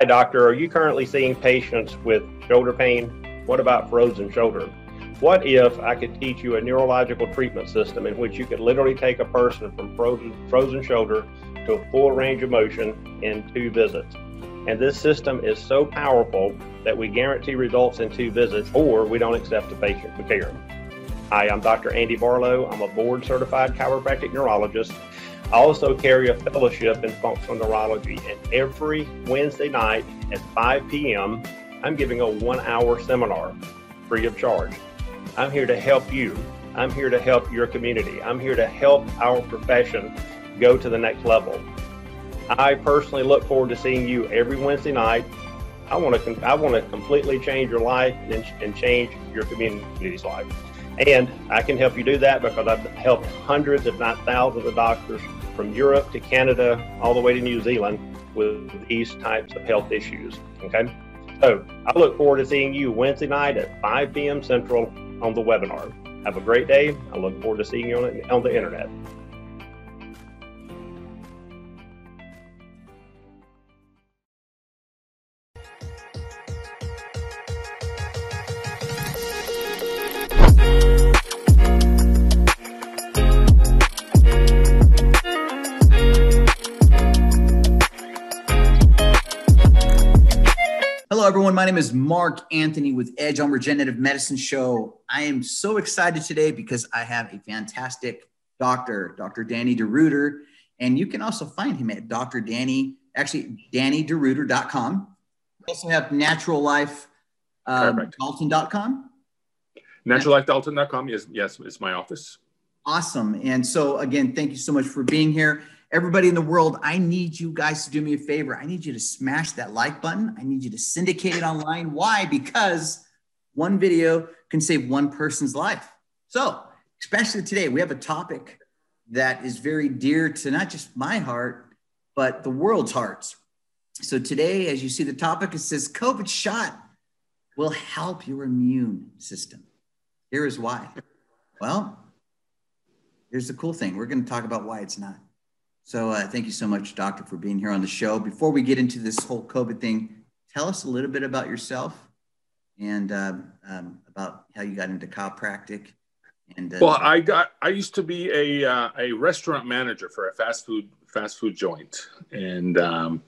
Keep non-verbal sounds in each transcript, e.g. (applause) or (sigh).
Hi, doctor. Are you currently seeing patients with shoulder pain? What about frozen shoulder? What if I could teach you a neurological treatment system in which you could literally take a person from frozen, frozen shoulder to a full range of motion in two visits? And this system is so powerful that we guarantee results in two visits or we don't accept the patient for care. Hi, I'm Dr. Andy Barlow. I'm a board certified chiropractic neurologist. I also carry a fellowship in functional neurology, and every Wednesday night at 5 p.m., I'm giving a one hour seminar free of charge. I'm here to help you. I'm here to help your community. I'm here to help our profession go to the next level. I personally look forward to seeing you every Wednesday night. I want to I want to completely change your life and, and change your community's life. And I can help you do that because I've helped hundreds, if not thousands, of doctors from Europe to Canada, all the way to New Zealand with these types of health issues. Okay. So I look forward to seeing you Wednesday night at 5 p.m. Central on the webinar. Have a great day. I look forward to seeing you on, the internet. Everyone. My name is Mark Anthony with Edge on Regenerative Medicine Show. I am so excited today because I have a fantastic doctor, Dr. Danny DeReuter, and you can also find him at Dr. Danny, actually, DannyDeReuter.com. We also have Natural Life um, Dalton.com. NaturalLifeDalton.com. Yes, yes, it's my office. Awesome. And so, again, thank you so much for being here everybody in the world, I need you guys to do me a favor. I need you to smash that like button. I need you to syndicate it online. Why? Because one video can save one person's life. So, especially today, we have a topic that is very dear to not just my heart, but the world's hearts. So, today, as you see the topic, it says COVID shot will help your immune system. Here is why. Well, here's the cool thing we're going to talk about why it's not. So uh, thank you so much, Doctor, for being here on the show. Before we get into this whole COVID thing, tell us a little bit about yourself and uh, um, about how you got into chiropractic. And uh, well, I got I used to be a uh, a restaurant manager for a fast food fast food joint, and um,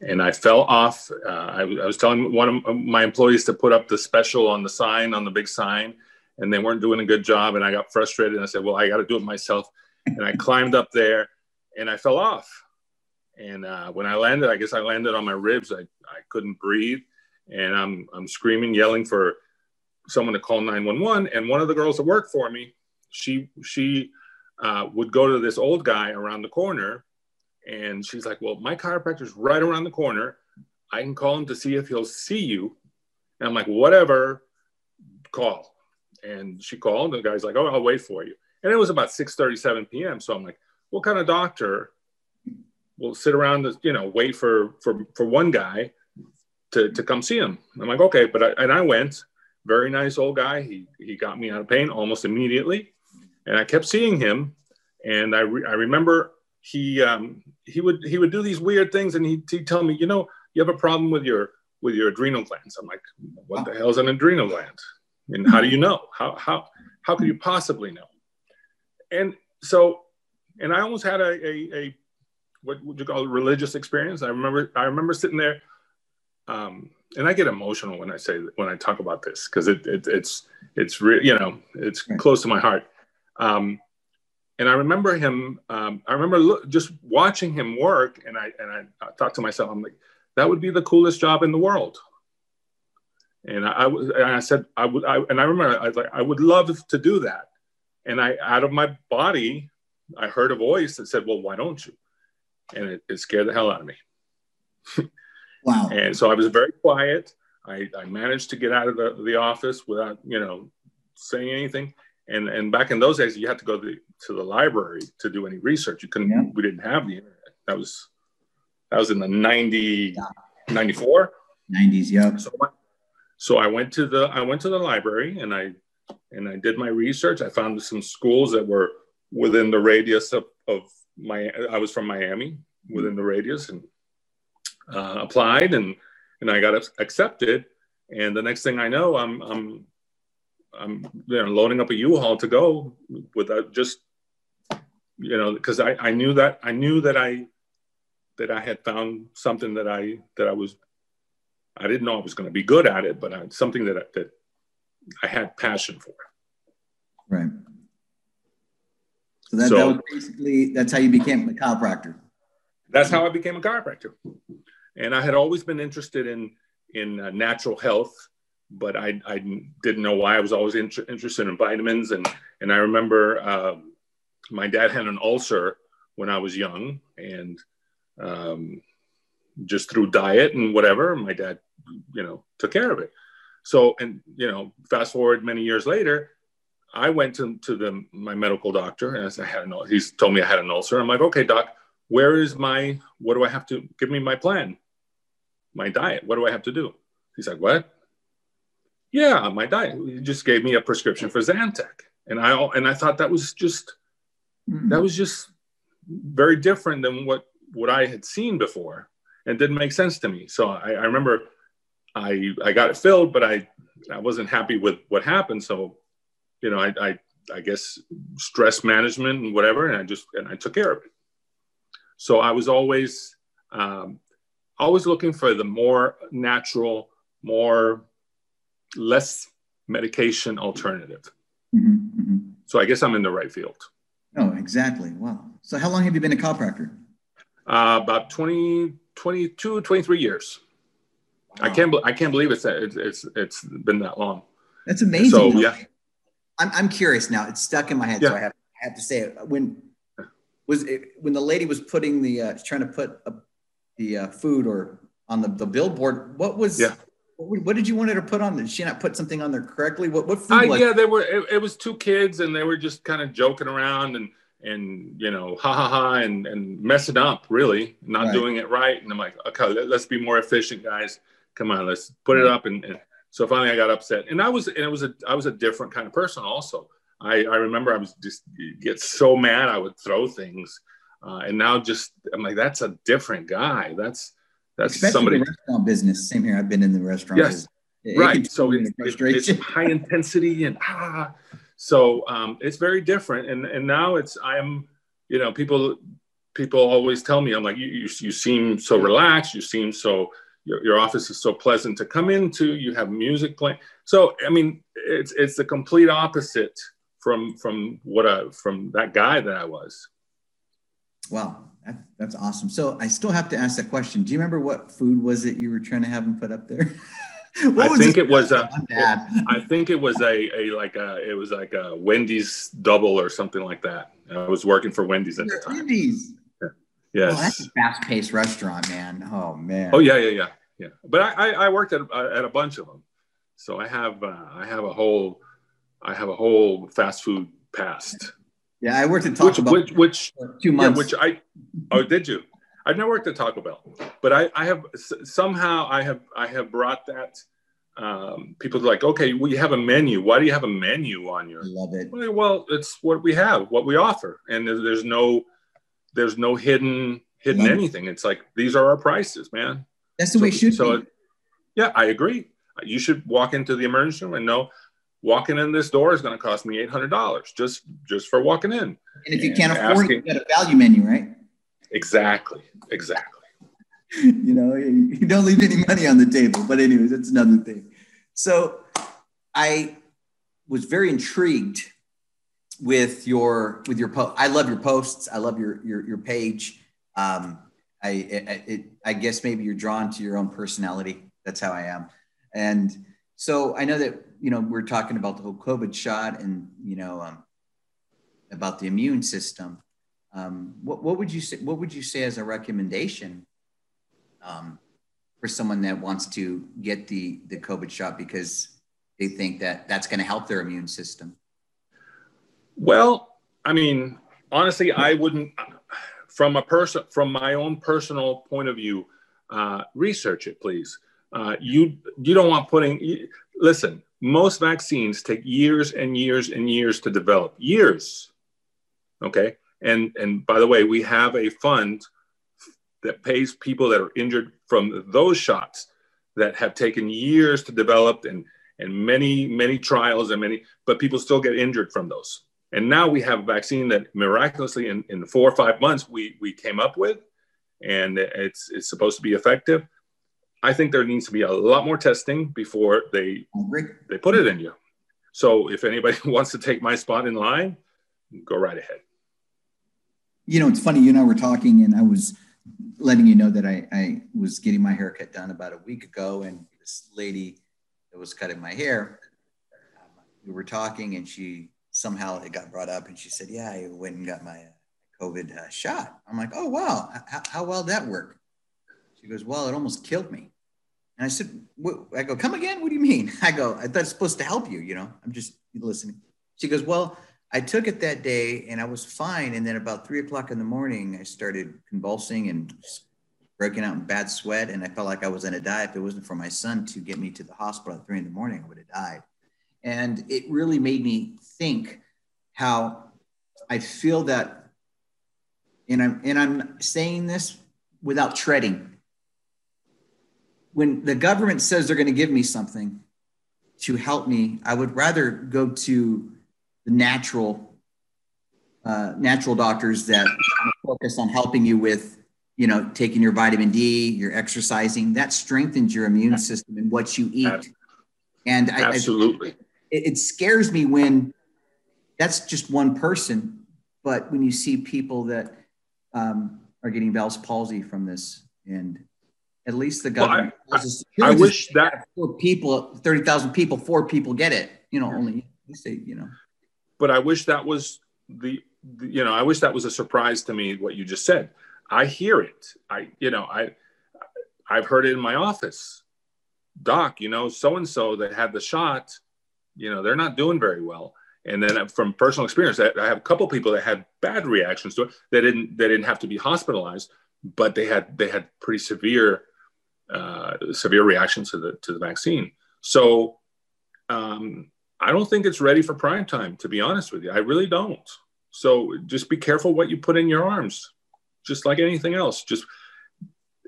and I fell off. Uh, I, I was telling one of my employees to put up the special on the sign on the big sign, and they weren't doing a good job, and I got frustrated. And I said, "Well, I got to do it myself." And I climbed up there and I fell off. And uh, when I landed, I guess I landed on my ribs. I, I couldn't breathe. And I'm, I'm screaming, yelling for someone to call 911. And one of the girls that worked for me, she, she uh, would go to this old guy around the corner. And she's like, Well, my chiropractor's right around the corner. I can call him to see if he'll see you. And I'm like, Whatever, call. And she called. And the guy's like, Oh, I'll wait for you. And it was about 6 37 p.m. So I'm like, what kind of doctor will sit around, you know, wait for for for one guy to to come see him? I'm like, okay, but I, and I went. Very nice old guy. He he got me out of pain almost immediately, and I kept seeing him. And I re, I remember he um, he would he would do these weird things, and he he'd tell me, you know, you have a problem with your with your adrenal glands. I'm like, what the hell is an adrenal gland? And how do you know? How how how could you possibly know? And so and I almost had a, a, a what would you call a religious experience. I remember I remember sitting there, um, and I get emotional when I say when I talk about this because it, it, it's it's real you know it's close to my heart. Um, and I remember him. Um, I remember look, just watching him work, and I and I, I thought to myself, I'm like, that would be the coolest job in the world. And I, I, and I said, I would, I, and I remember I was like, I would love to do that. And I, out of my body, I heard a voice that said, Well, why don't you? And it, it scared the hell out of me. (laughs) wow. And so I was very quiet. I, I managed to get out of the, the office without, you know, saying anything. And, and back in those days, you had to go to the, to the library to do any research. You couldn't, yeah. we didn't have the internet. That was, that was in the 90, yeah. 94. 90s. Yeah. So, so I went to the, I went to the library and I, and I did my research. I found some schools that were within the radius of, of my I was from Miami within the radius and uh, applied and and I got accepted. And the next thing I know, I'm I'm I'm you know, loading up a U-Haul to go without just you know because I, I knew that I knew that I that I had found something that I that I was I didn't know I was going to be good at it, but I, something that that I had passion for. Right. So that, so that was basically that's how you became a chiropractor. That's how I became a chiropractor, and I had always been interested in in uh, natural health, but I, I didn't know why. I was always inter- interested in vitamins, and and I remember uh, my dad had an ulcer when I was young, and um, just through diet and whatever, my dad, you know, took care of it. So, and you know, fast forward many years later, I went to, to the my medical doctor and I said, I had an, he's told me I had an ulcer. I'm like, okay, doc, where is my, what do I have to, give me my plan, my diet. What do I have to do? He's like, what? Yeah, my diet. He just gave me a prescription for Zantac. And I, and I thought that was just, mm-hmm. that was just very different than what, what I had seen before and didn't make sense to me. So I, I remember I I got it filled, but I I wasn't happy with what happened. So, you know, I I, I guess stress management and whatever, and I just and I took care of it. So I was always um, always looking for the more natural, more less medication alternative. Mm-hmm, mm-hmm. So I guess I'm in the right field. Oh, exactly. Wow. So how long have you been a chiropractor? Uh, about 20, 22, 23 years. I can't. I can't believe it's it's it's it's been that long. That's amazing. So yeah, I'm I'm curious now. It's stuck in my head, yeah. so I have I have to say it. When was it when the lady was putting the uh, trying to put a, the uh, food or on the, the billboard? What was yeah. What, what, did you want her to put on? Did she not put something on there correctly? What what food? Uh, yeah, they were. It, it was two kids, and they were just kind of joking around and and you know ha ha ha and and messing up really not right. doing it right and i'm like okay let's be more efficient guys come on, let's put it up. And, and, so finally I got upset and I was, and it was a, I was a different kind of person also. I, I remember I was just get so mad. I would throw things. Uh, and now just, I'm like, that's a different guy. That's, that's Especially somebody. restaurant business. Same here. I've been in the restaurant. Yes. It, right. It so it's, it's (laughs) high intensity and ah, so um, it's very different. And, and now it's, I'm, you know, people, people always tell me, I'm like, you, you, you seem so relaxed. You seem so, your, your office is so pleasant to come into you have music playing so i mean it's it's the complete opposite from from what I, from that guy that i was wow that, that's awesome so i still have to ask that question do you remember what food was it you were trying to have him put up there (laughs) I think it, was a. (laughs) I think it was a, a like a it was like a Wendy's double or something like that. I was working for Wendy's at the time. Wendy's. Yeah. Yes. Oh, that's a fast-paced restaurant, man. Oh man. Oh yeah, yeah, yeah yeah. But I, I worked at, at a bunch of them, so I have uh, I have a whole I have a whole fast food past. Yeah, I worked at Taco which, Bell which, which two months. Yeah, which I oh did you? I've never worked at Taco Bell, but I, I have somehow I have I have brought that. Um, people are like, okay, we have a menu. Why do you have a menu on your? Love it. Well, it's what we have, what we offer, and there's no, there's no hidden hidden Love anything. It. It's like these are our prices, man. That's the so, way it should so, be. Yeah, I agree. You should walk into the emergency room and know walking in this door is going to cost me eight hundred dollars just just for walking in. And if you and can't afford asking, it, you got a value menu, right? Exactly. Exactly. (laughs) you know, you don't leave any money on the table. But anyways, that's another thing. So I was very intrigued with your with your post. I love your posts. I love your your your page. Um, I, it, I guess maybe you're drawn to your own personality. That's how I am. And so I know that, you know, we're talking about the whole COVID shot and, you know, um, about the immune system. Um, what, what would you say, what would you say as a recommendation um, for someone that wants to get the, the COVID shot because they think that that's going to help their immune system? Well, I mean, honestly, I wouldn't, from a person from my own personal point of view uh, research it please. Uh, you you don't want putting listen most vaccines take years and years and years to develop years okay? And and by the way we have a fund that pays people that are injured from those shots that have taken years to develop and and many many trials and many but people still get injured from those and now we have a vaccine that miraculously in, in four or five months we we came up with and it's it's supposed to be effective. I think there needs to be a lot more testing before they they put it in you. So if anybody (laughs) wants to take my spot in line go right ahead. You know it's funny you and i were talking and i was letting you know that I, I was getting my haircut done about a week ago, and this lady that was cutting my hair, we were talking, and she somehow it got brought up, and she said, "Yeah, I went and got my uh, COVID uh, shot." I'm like, "Oh wow, how, how well did that work?" She goes, "Well, it almost killed me." And I said, "I go, come again? What do you mean?" (laughs) I go, "I thought it's supposed to help you. You know, I'm just listening." She goes, "Well." I took it that day and I was fine. And then about three o'clock in the morning, I started convulsing and breaking out in bad sweat. And I felt like I was going to die. If it wasn't for my son to get me to the hospital at three in the morning, I would have died. And it really made me think how I feel that, and I'm, and I'm saying this without treading. When the government says they're going to give me something to help me, I would rather go to the natural uh, natural doctors that focus on helping you with you know taking your vitamin d your exercising. That strengthens your immune system and what you eat. And absolutely I, it, it scares me when that's just one person but when you see people that um, are getting Bell's palsy from this and at least the government well, I, I, I wish that four people 30,000 people four people get it you know only you say you know but I wish that was the, the, you know I wish that was a surprise to me what you just said. I hear it. I you know I I've heard it in my office. Doc, you know so and so that had the shot, you know they're not doing very well. And then from personal experience, I have a couple people that had bad reactions to it. They didn't they didn't have to be hospitalized, but they had they had pretty severe uh, severe reactions to the to the vaccine. So um, I don't think it's ready for prime time, to be honest with you. I really don't. So just be careful what you put in your arms, just like anything else. Just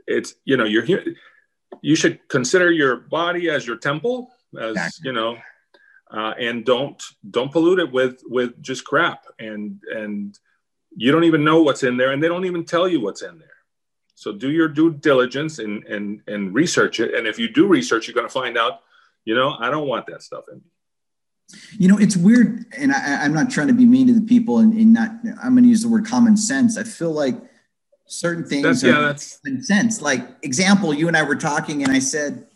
it's you know you're here. You should consider your body as your temple, as you know, uh, and don't don't pollute it with with just crap. And and you don't even know what's in there, and they don't even tell you what's in there. So do your due diligence and and and research it. And if you do research, you're going to find out, you know, I don't want that stuff in me. You know, it's weird, and I, am not trying to be mean to the people, and, and not. I'm going to use the word common sense. I feel like certain things that's, yeah, that's common sense. Like example, you and I were talking, and I said,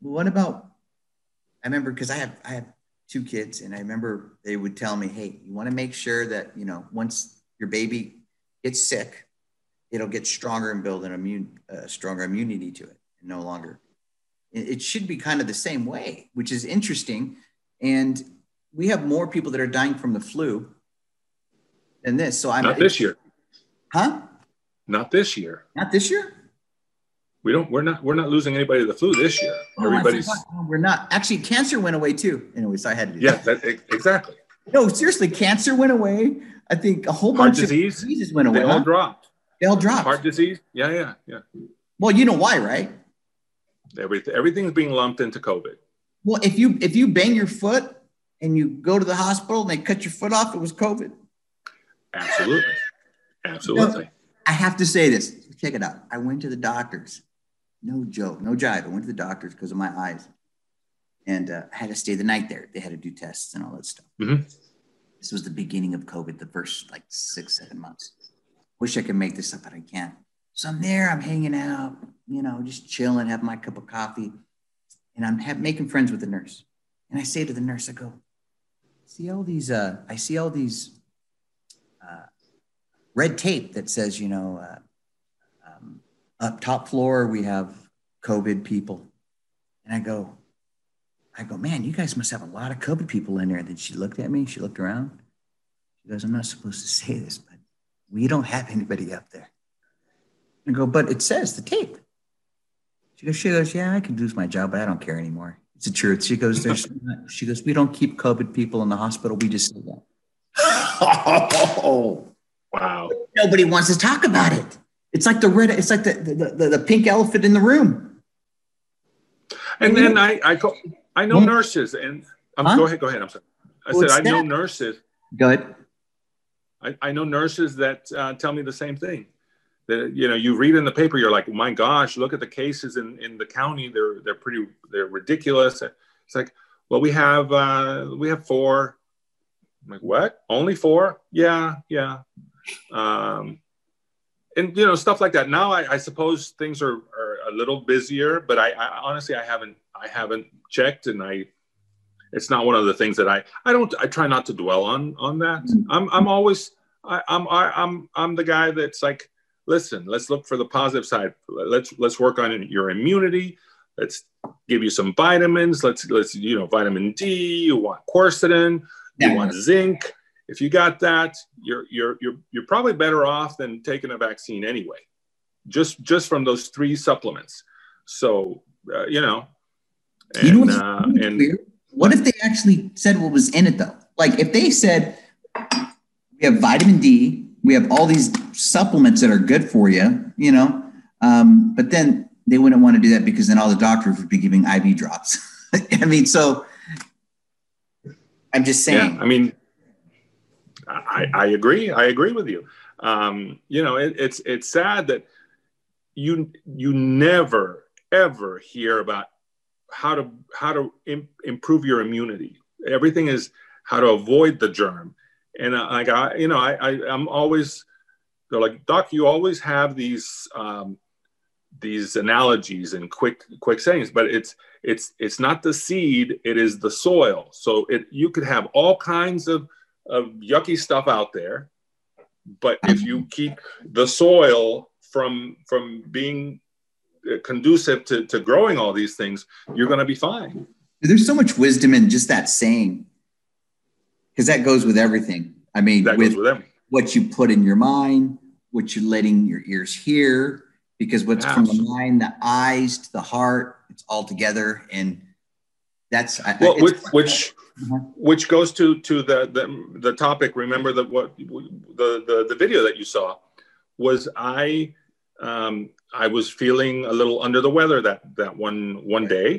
"What about?" I remember because I have I have two kids, and I remember they would tell me, "Hey, you want to make sure that you know once your baby gets sick, it'll get stronger and build an immune, uh, stronger immunity to it, and no longer." It should be kind of the same way, which is interesting and we have more people that are dying from the flu than this. So I'm not this year. Huh? Not this year. Not this year. We don't. We're not. We're not losing anybody to the flu this year. Oh, Everybody's. Oh, we're not. Actually, cancer went away too. Anyway, so I had to. Do yeah, that. That, exactly. No, seriously, cancer went away. I think a whole Heart bunch disease, of diseases went away. They all huh? dropped. They all dropped. Heart disease. Yeah, yeah, yeah. Well, you know why, right? Everything. Everything's being lumped into COVID. Well, if you if you bang your foot and you go to the hospital and they cut your foot off, it was COVID. Absolutely. Absolutely. I have to say this. Check it out. I went to the doctors. No joke, no jive. I went to the doctors because of my eyes. And uh, I had to stay the night there. They had to do tests and all that stuff. Mm-hmm. This was the beginning of COVID, the first like six, seven months. Wish I could make this up, but I can't. So I'm there, I'm hanging out, you know, just chilling, having my cup of coffee and I'm have, making friends with the nurse. And I say to the nurse, I go, see all these, uh, I see all these uh, red tape that says, you know, uh, up top floor, we have COVID people. And I go, I go, man, you guys must have a lot of COVID people in there. And then she looked at me, she looked around. She goes, I'm not supposed to say this, but we don't have anybody up there. I go, but it says the tape. She goes, she goes, yeah, I can do my job, but I don't care anymore. It's the truth. She goes, there's, (laughs) she goes, we don't keep COVID people in the hospital. We just say (laughs) (laughs) that. Oh, wow. Nobody wants to talk about it. It's like the red. It's like the the, the, the pink elephant in the room. And then I I go, I know nurses and um, huh? go ahead go ahead I'm sorry. I said I that? know nurses. Go ahead. I, I know nurses that uh, tell me the same thing. That you know, you read in the paper, you're like, my gosh, look at the cases in, in the county. They're they're pretty they're ridiculous. It's like, well, we have uh, we have four. I'm like, what? Only four? Yeah, yeah. Um, and you know stuff like that. Now I, I suppose things are, are a little busier, but I, I honestly I haven't I haven't checked, and I it's not one of the things that I I don't I try not to dwell on on that. Mm-hmm. I'm I'm always I, I'm I, I'm I'm the guy that's like, listen, let's look for the positive side. Let's let's work on your immunity. Let's give you some vitamins. Let's let's you know vitamin D. You want quercetin. You want zinc. If you got that, you're you're you're you're probably better off than taking a vaccine anyway. Just just from those three supplements. So uh, you know, and, you know uh, and what if they actually said what was in it though? Like if they said we have vitamin D, we have all these supplements that are good for you, you know, um, but then they wouldn't want to do that because then all the doctors would be giving IV drops. (laughs) I mean, so I'm just saying. Yeah, I mean, I, I agree. I agree with you. Um, you know, it, it's it's sad that you you never ever hear about how to how to Im- improve your immunity. Everything is how to avoid the germ. And uh, like I, you know, I, I I'm always they're like, Doc, you always have these um, these analogies and quick quick sayings, but it's it's it's not the seed, it is the soil. So it you could have all kinds of of yucky stuff out there, but if you (laughs) keep the soil from from being conducive to, to growing all these things, you're going to be fine. There's so much wisdom in just that saying, because that goes with everything. I mean, that with, with what you put in your mind, what you're letting your ears hear, because what's Absolutely. from the mind, the eyes to the heart, it's all together. And that's well, which which, uh-huh. which goes to to the, the the topic. Remember that what the, the the video that you saw was I um, I was feeling a little under the weather that that one one day,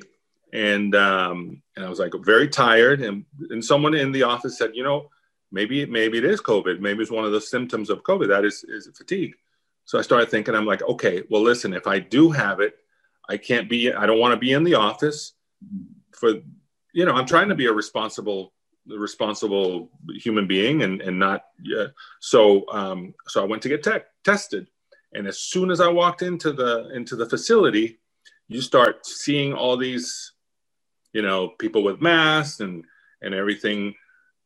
and um, and I was like very tired. And and someone in the office said, you know, maybe maybe it is COVID. Maybe it's one of the symptoms of COVID. That is is fatigue. So I started thinking, I'm like, okay, well, listen, if I do have it, I can't be. I don't want to be in the office for. You know, I'm trying to be a responsible responsible human being and and not yeah. so um so i went to get te- tested and as soon as I walked into the into the facility, you start seeing all these, you know, people with masks and and everything,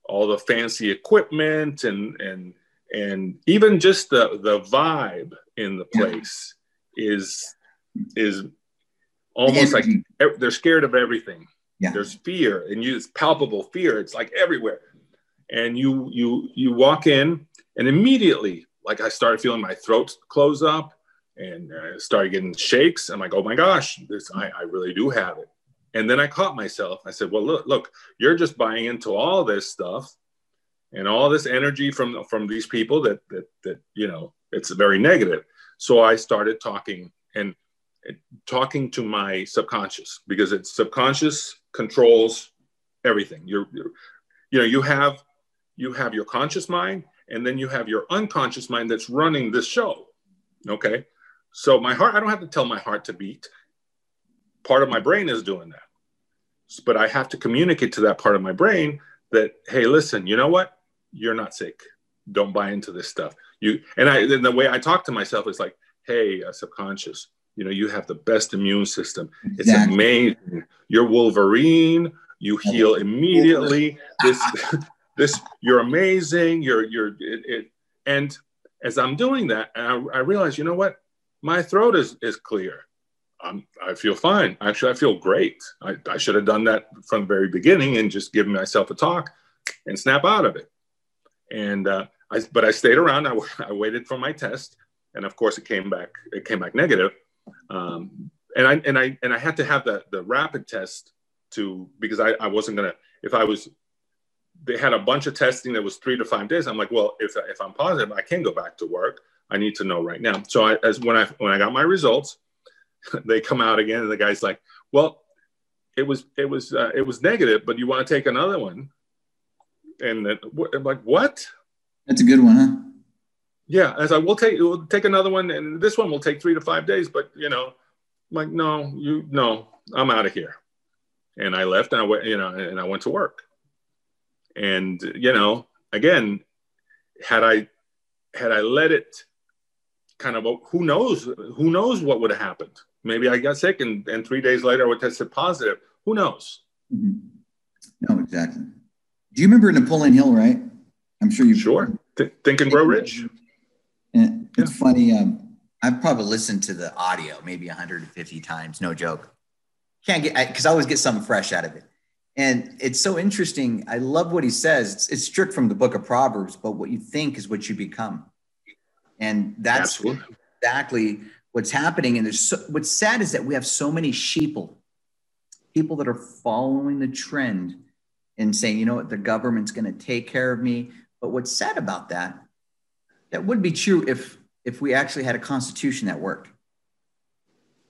all the fancy equipment and and and even just the the vibe in the place is is almost like they're scared of everything. Yeah. There's fear and you it's palpable fear. It's like everywhere. And you you you walk in and immediately like I started feeling my throat close up and I started getting shakes. I'm like, oh my gosh, this I, I really do have it. And then I caught myself. I said, well, look, look, you're just buying into all this stuff and all this energy from from these people that that that you know it's very negative. So I started talking and talking to my subconscious because it's subconscious controls everything. You're, you're you know you have you have your conscious mind and then you have your unconscious mind that's running this show okay? So my heart i don't have to tell my heart to beat. Part of my brain is doing that. But i have to communicate to that part of my brain that hey listen you know what? You're not sick. Don't buy into this stuff. You and i then the way i talk to myself is like hey uh, subconscious you know you have the best immune system. It's amazing. You're wolverine. You heal immediately. This (laughs) this you're amazing. You're you're it, it, and as i'm doing that I, I realize you know what? My throat is is clear. I'm, i feel fine. Actually i feel great. I, I should have done that from the very beginning and just given myself a talk and snap out of it. And uh, I, but i stayed around. I, (laughs) I waited for my test. And of course it came back it came back negative um, and i and i and i had to have the the rapid test to because i, I wasn't gonna if i was they had a bunch of testing that was three to five days. I'm like, well, if, if I'm positive, I can go back to work. I need to know right now. So I, as when I when I got my results, (laughs) they come out again, and the guy's like, "Well, it was it was uh, it was negative, but you want to take another one?" And then, I'm like, "What?" That's a good one, huh? Yeah, as I will take we'll take another one, and this one will take three to five days. But you know, I'm like, no, you no, I'm out of here. And I left, and I went, you know, and I went to work. And you know, again, had I had I let it kind of who knows who knows what would have happened maybe i got sick and, and three days later i would tested positive who knows mm-hmm. no exactly do you remember napoleon hill right i'm sure you sure Th- think and grow rich and it's yeah. funny um, i've probably listened to the audio maybe 150 times no joke can't get because I, I always get something fresh out of it and it's so interesting. I love what he says. It's, it's strict from the book of Proverbs, but what you think is what you become. And that's Absolutely. exactly what's happening. And there's so, what's sad is that we have so many sheeple, people that are following the trend and saying, you know what, the government's going to take care of me. But what's sad about that, that would be true if if we actually had a constitution that worked.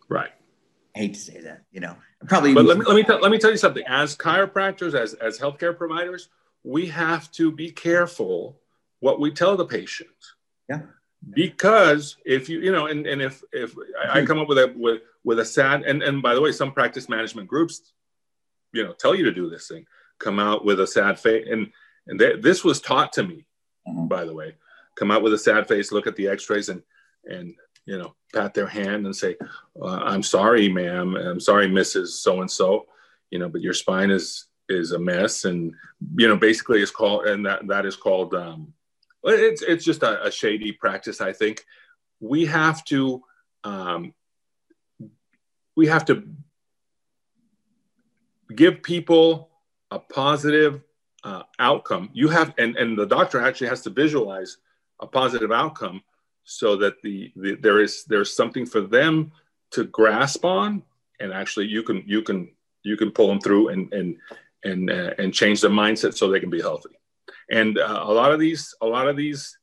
Right. I hate to say that, you know, probably. But let me let me, let me tell you something. As chiropractors, as as healthcare providers, we have to be careful what we tell the patient. Yeah because if you you know and, and if if I, come up with a with with a sad and and by the way some practice management groups you know tell you to do this thing come out with a sad face and and they, this was taught to me mm-hmm. by the way come out with a sad face look at the x-rays and and you know pat their hand and say uh, i'm sorry ma'am i'm sorry mrs so and so you know but your spine is is a mess and you know basically it's called and that that is called um, it's it's just a, a shady practice. I think we have to um, we have to give people a positive uh, outcome. You have and and the doctor actually has to visualize a positive outcome so that the, the there is there's something for them to grasp on. And actually you can you can you can pull them through and and and uh, and change their mindset so they can be healthy. And uh, a lot of these a lot of these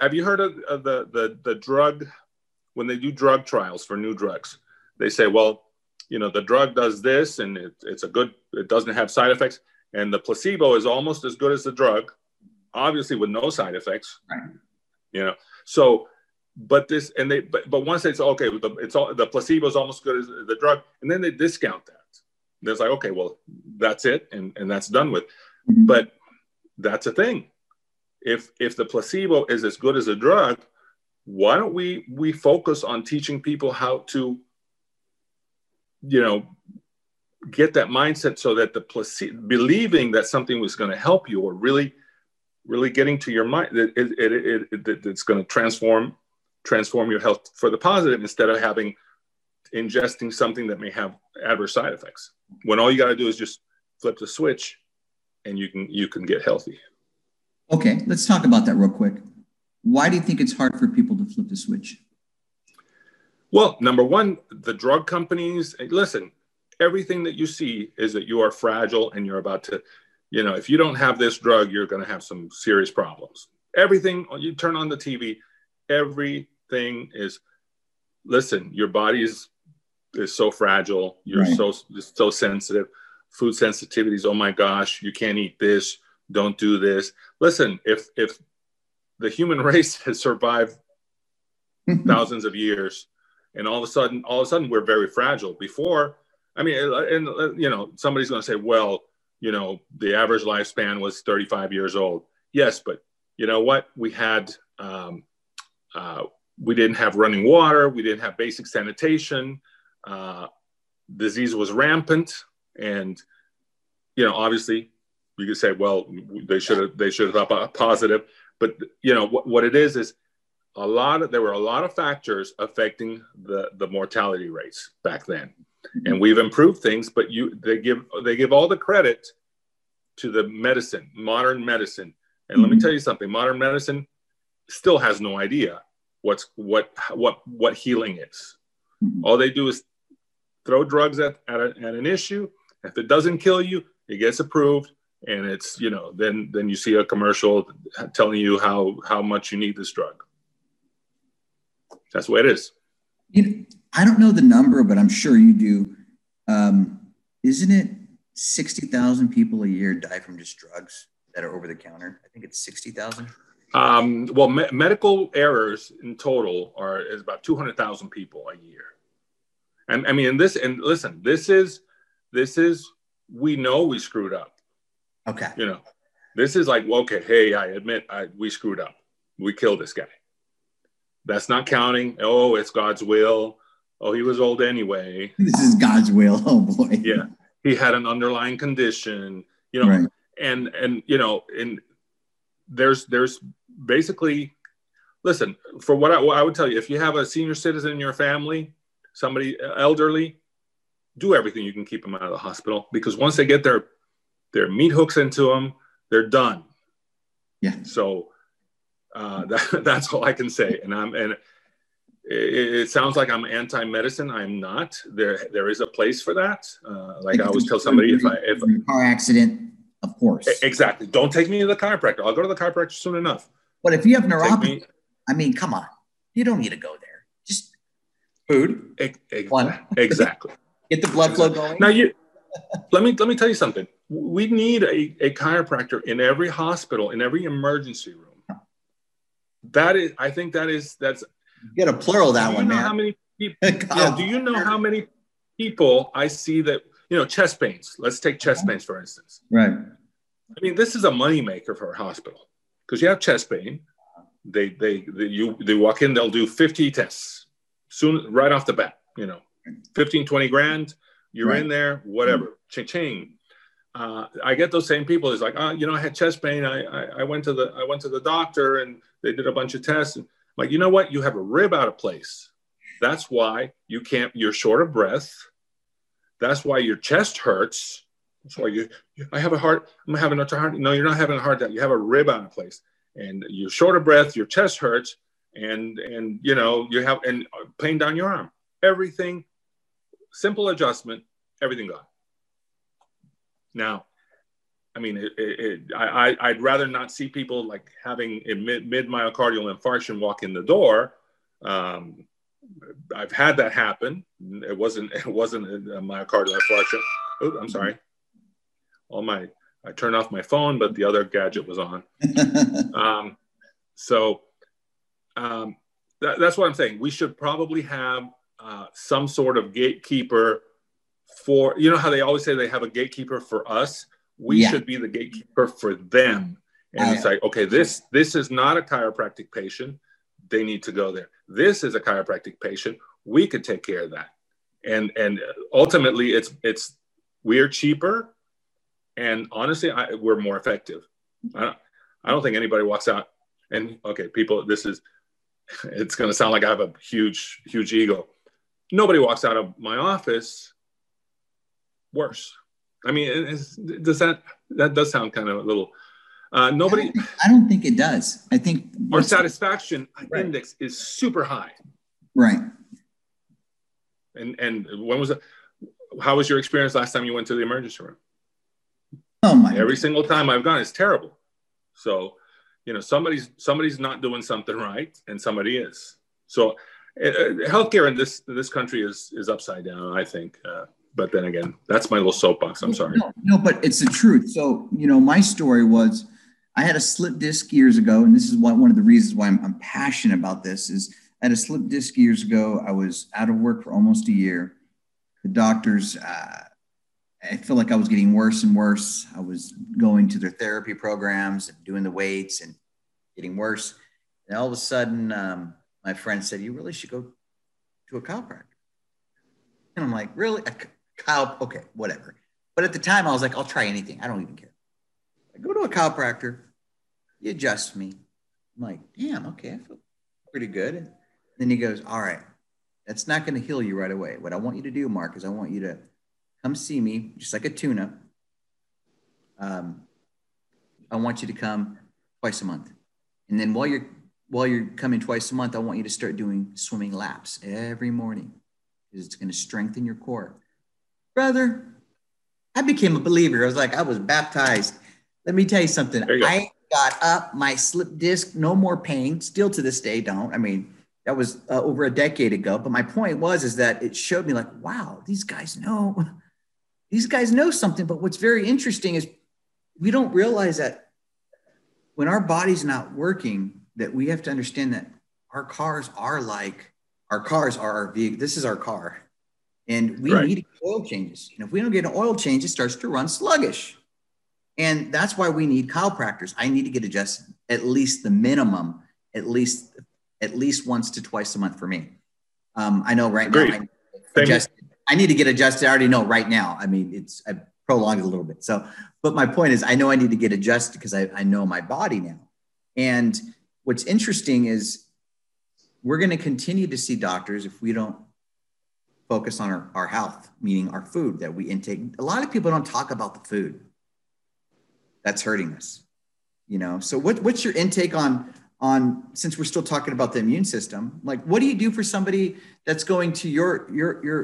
have you heard of, of, the, the the drug when they do drug trials for new drugs they say well you know the drug does this and it, it's a good it doesn't have side effects. And the placebo is almost as good as the drug obviously with no side effects right. you know so but this and they but, but once it's okay it's all the placebo is almost as good as the drug and then they discount that it's like okay well that's it and and that's done with mm-hmm. but that's a thing. If if the placebo is as good as a drug, why don't we we focus on teaching people how to, you know, get that mindset so that the placebo believing that something was going to help you or really really getting to your mind that it, it, it, it, it's going to transform transform your health for the positive instead of having ingesting something that may have adverse side effects when all you got to do is just flip the switch and you can you can get healthy. Okay, let's talk about that real quick. Why do you think it's hard for people to flip the switch? Well, number one, the drug companies, listen, everything that you see is that you are fragile and you're about to, you know, if you don't have this drug, you're going to have some serious problems. Everything, you turn on the TV, everything is, listen, your body is, is so fragile. You're right. so, so sensitive food sensitivities. Oh my gosh, you can't eat this. Don't do this. Listen, if if the human (laughs) race has survived mm-hmm. thousands of years, and all of a sudden, all of a sudden, we're very fragile. Before, I mean, and you know, somebody's going to say, well, you know, the average lifespan was 35 years old. Yes, but you know what? We had um, uh, we didn't have running water. We didn't have basic sanitation. Uh, disease was rampant and you know obviously you could say well they should have they should have a positive but you know what, what it is is a lot of there were a lot of factors affecting the the mortality rates back then and we've improved things but you they give they give all the credit to the medicine modern medicine and mm-hmm. let me mm-hmm. tell you something modern medicine still has no idea what's what what what healing is mm-hmm. all they do is throw drugs at, at, a, at an issue if it doesn't kill you, it gets approved, and it's you know then then you see a commercial telling you how how much you need this drug. That's the way it is. You know, I don't know the number, but I'm sure you do. Um, isn't it 60,000 people a year die from just drugs that are over the counter? I think it's 60,000. Um, well, me- medical errors in total are is about 200,000 people a year. And I mean, this, and listen, this is, this is, we know we screwed up. Okay. You know, this is like, okay, hey, I admit I, we screwed up. We killed this guy. That's not counting. Oh, it's God's will. Oh, he was old anyway. This is God's will. Oh boy. Yeah. He had an underlying condition, you know, Right. and, and, you know, and there's, there's basically, listen, for what I, what I would tell you, if you have a senior citizen in your family, somebody uh, elderly, do everything you can keep them out of the hospital because once they get their, their meat hooks into them, they're done. Yeah. So uh, (laughs) that, that's all I can say. And I'm and it, it sounds like I'm anti-medicine. I'm not. There there is a place for that. Uh, like I always tell somebody, if I if a car accident, of course. exactly, don't take me to the chiropractor. I'll go to the chiropractor soon enough. But if you have neuropathy, me I mean, come on. You don't need to go there. Just food, ex- (laughs) exactly. get the blood flow going. Now you let me let me tell you something. We need a, a chiropractor in every hospital, in every emergency room. That is, I think that is that's Get a plural that do you one, know man. how many people (laughs) yeah, do you know how many people I see that you know chest pains? Let's take chest pains for instance. Right. I mean, this is a moneymaker for a hospital because you have chest pain. They, they they you they walk in, they'll do 50 tests soon right off the bat. You know, 15, 20 grand. You're Right. in there, whatever. Mm-hmm. Ching ching. Uh, I get those same people. It's like, oh, you know, I had chest pain. I, I I went to the I went to the doctor and they did a bunch of tests. And I'm like, you know what? You have a rib out of place. That's why you can't. You're short of breath. That's why your chest hurts. That's why you. I have a heart. I'm having a heart. No, you're not having a heart attack. You have a rib out of place, and you're short of breath. Your chest hurts, and and you know you have and pain down your arm. Everything, simple adjustment. Everything gone. Now, I mean, it, it, it, I, I- I'd rather not see people like having a mid, mid myocardial infarction walk in the door. Um, I've had that happen. It wasn't (laughs) it wasn't a myocardial infarction. Oh, I'm sorry. All my I turned off my phone, but the other gadget was on. (laughs) Um, so um, that, that's what I'm saying. We should probably have uh, some sort of gatekeeper for you know how they always say they have a gatekeeper for us. We Yeah. should be the gatekeeper for them. And it's uh, like, okay, this this is not a chiropractic patient. They need to go there. This is a chiropractic patient. We could take care of that. And and ultimately, it's it's we're cheaper, and honestly, I, we're more effective. I don't, I don't think anybody walks out and okay, people, this is it's going to sound like I have a huge huge ego. Nobody walks out of my office worse. I mean, does that that does sound kind of a little uh, nobody I don't think it does. I think our satisfaction Right. index is super high. right. And and when was it? How was your experience last time you went to the emergency room? Oh my. Every single time I've gone, it's terrible. So, you know, somebody's somebody's not doing something right, and somebody is. So, uh, uh, healthcare in this this country is is upside down. I think. Uh, but then again, that's my little soapbox. I'm sorry. No, no, but it's the truth. So, you know, my story was I had a slip disc years ago, and this is what, one of the reasons why I'm, I'm passionate about this is I had a slip disc years ago. I was out of work for almost a year. The doctors, uh, I feel like I was getting worse and worse. I was going to their therapy programs and doing the weights and getting worse. And all of a sudden, um, my friend said, "You really should go to a chiropractor." And I'm like, "Really? Okay, whatever. But at the time, I was like, I'll try anything. I don't even care. I go to a chiropractor, he adjusts me. I'm like, damn, okay, I feel pretty good. And then he goes, All right, that's not going to heal you right away. What I want you to do, Mark, is I want you to come see me, just like a tune up. Um, I want you to come twice a month. And then while you're while you're coming twice a month, I want you to start doing swimming laps every morning because it's going to strengthen your core brother, I became a believer. I was like, I was baptized. Let me tell you something. You go. I got up, my slip disc, no more pain. Still to this day, don't. I mean, That was uh, over a decade ago. But my point was is that it showed me like, wow, these guys know, (laughs) these guys know something. But what's very interesting is we don't realize that when our body's not working, that we have to understand that our cars are like our cars are our vehicle. This is our car, and we right. need oil changes. And if we don't get an oil change, it starts to run sluggish. And that's why we need chiropractors. I need to get adjusted at least the minimum, at least at least once to twice a month for me. Um, I know right Agreed. now I, adjust, I need to get adjusted. I already know right now. I mean, it's I prolonged it a little bit. So, but my point is, I know I need to get adjusted because I, I know my body now. And what's interesting is we're going to continue to see doctors if we don't focus on our, our health, meaning our food that we intake. A lot of people don't talk about the food that's hurting us, you know? So what, what's your intake on, on, since we're still talking about the immune system, like what do you do for somebody that's going to your, your, your,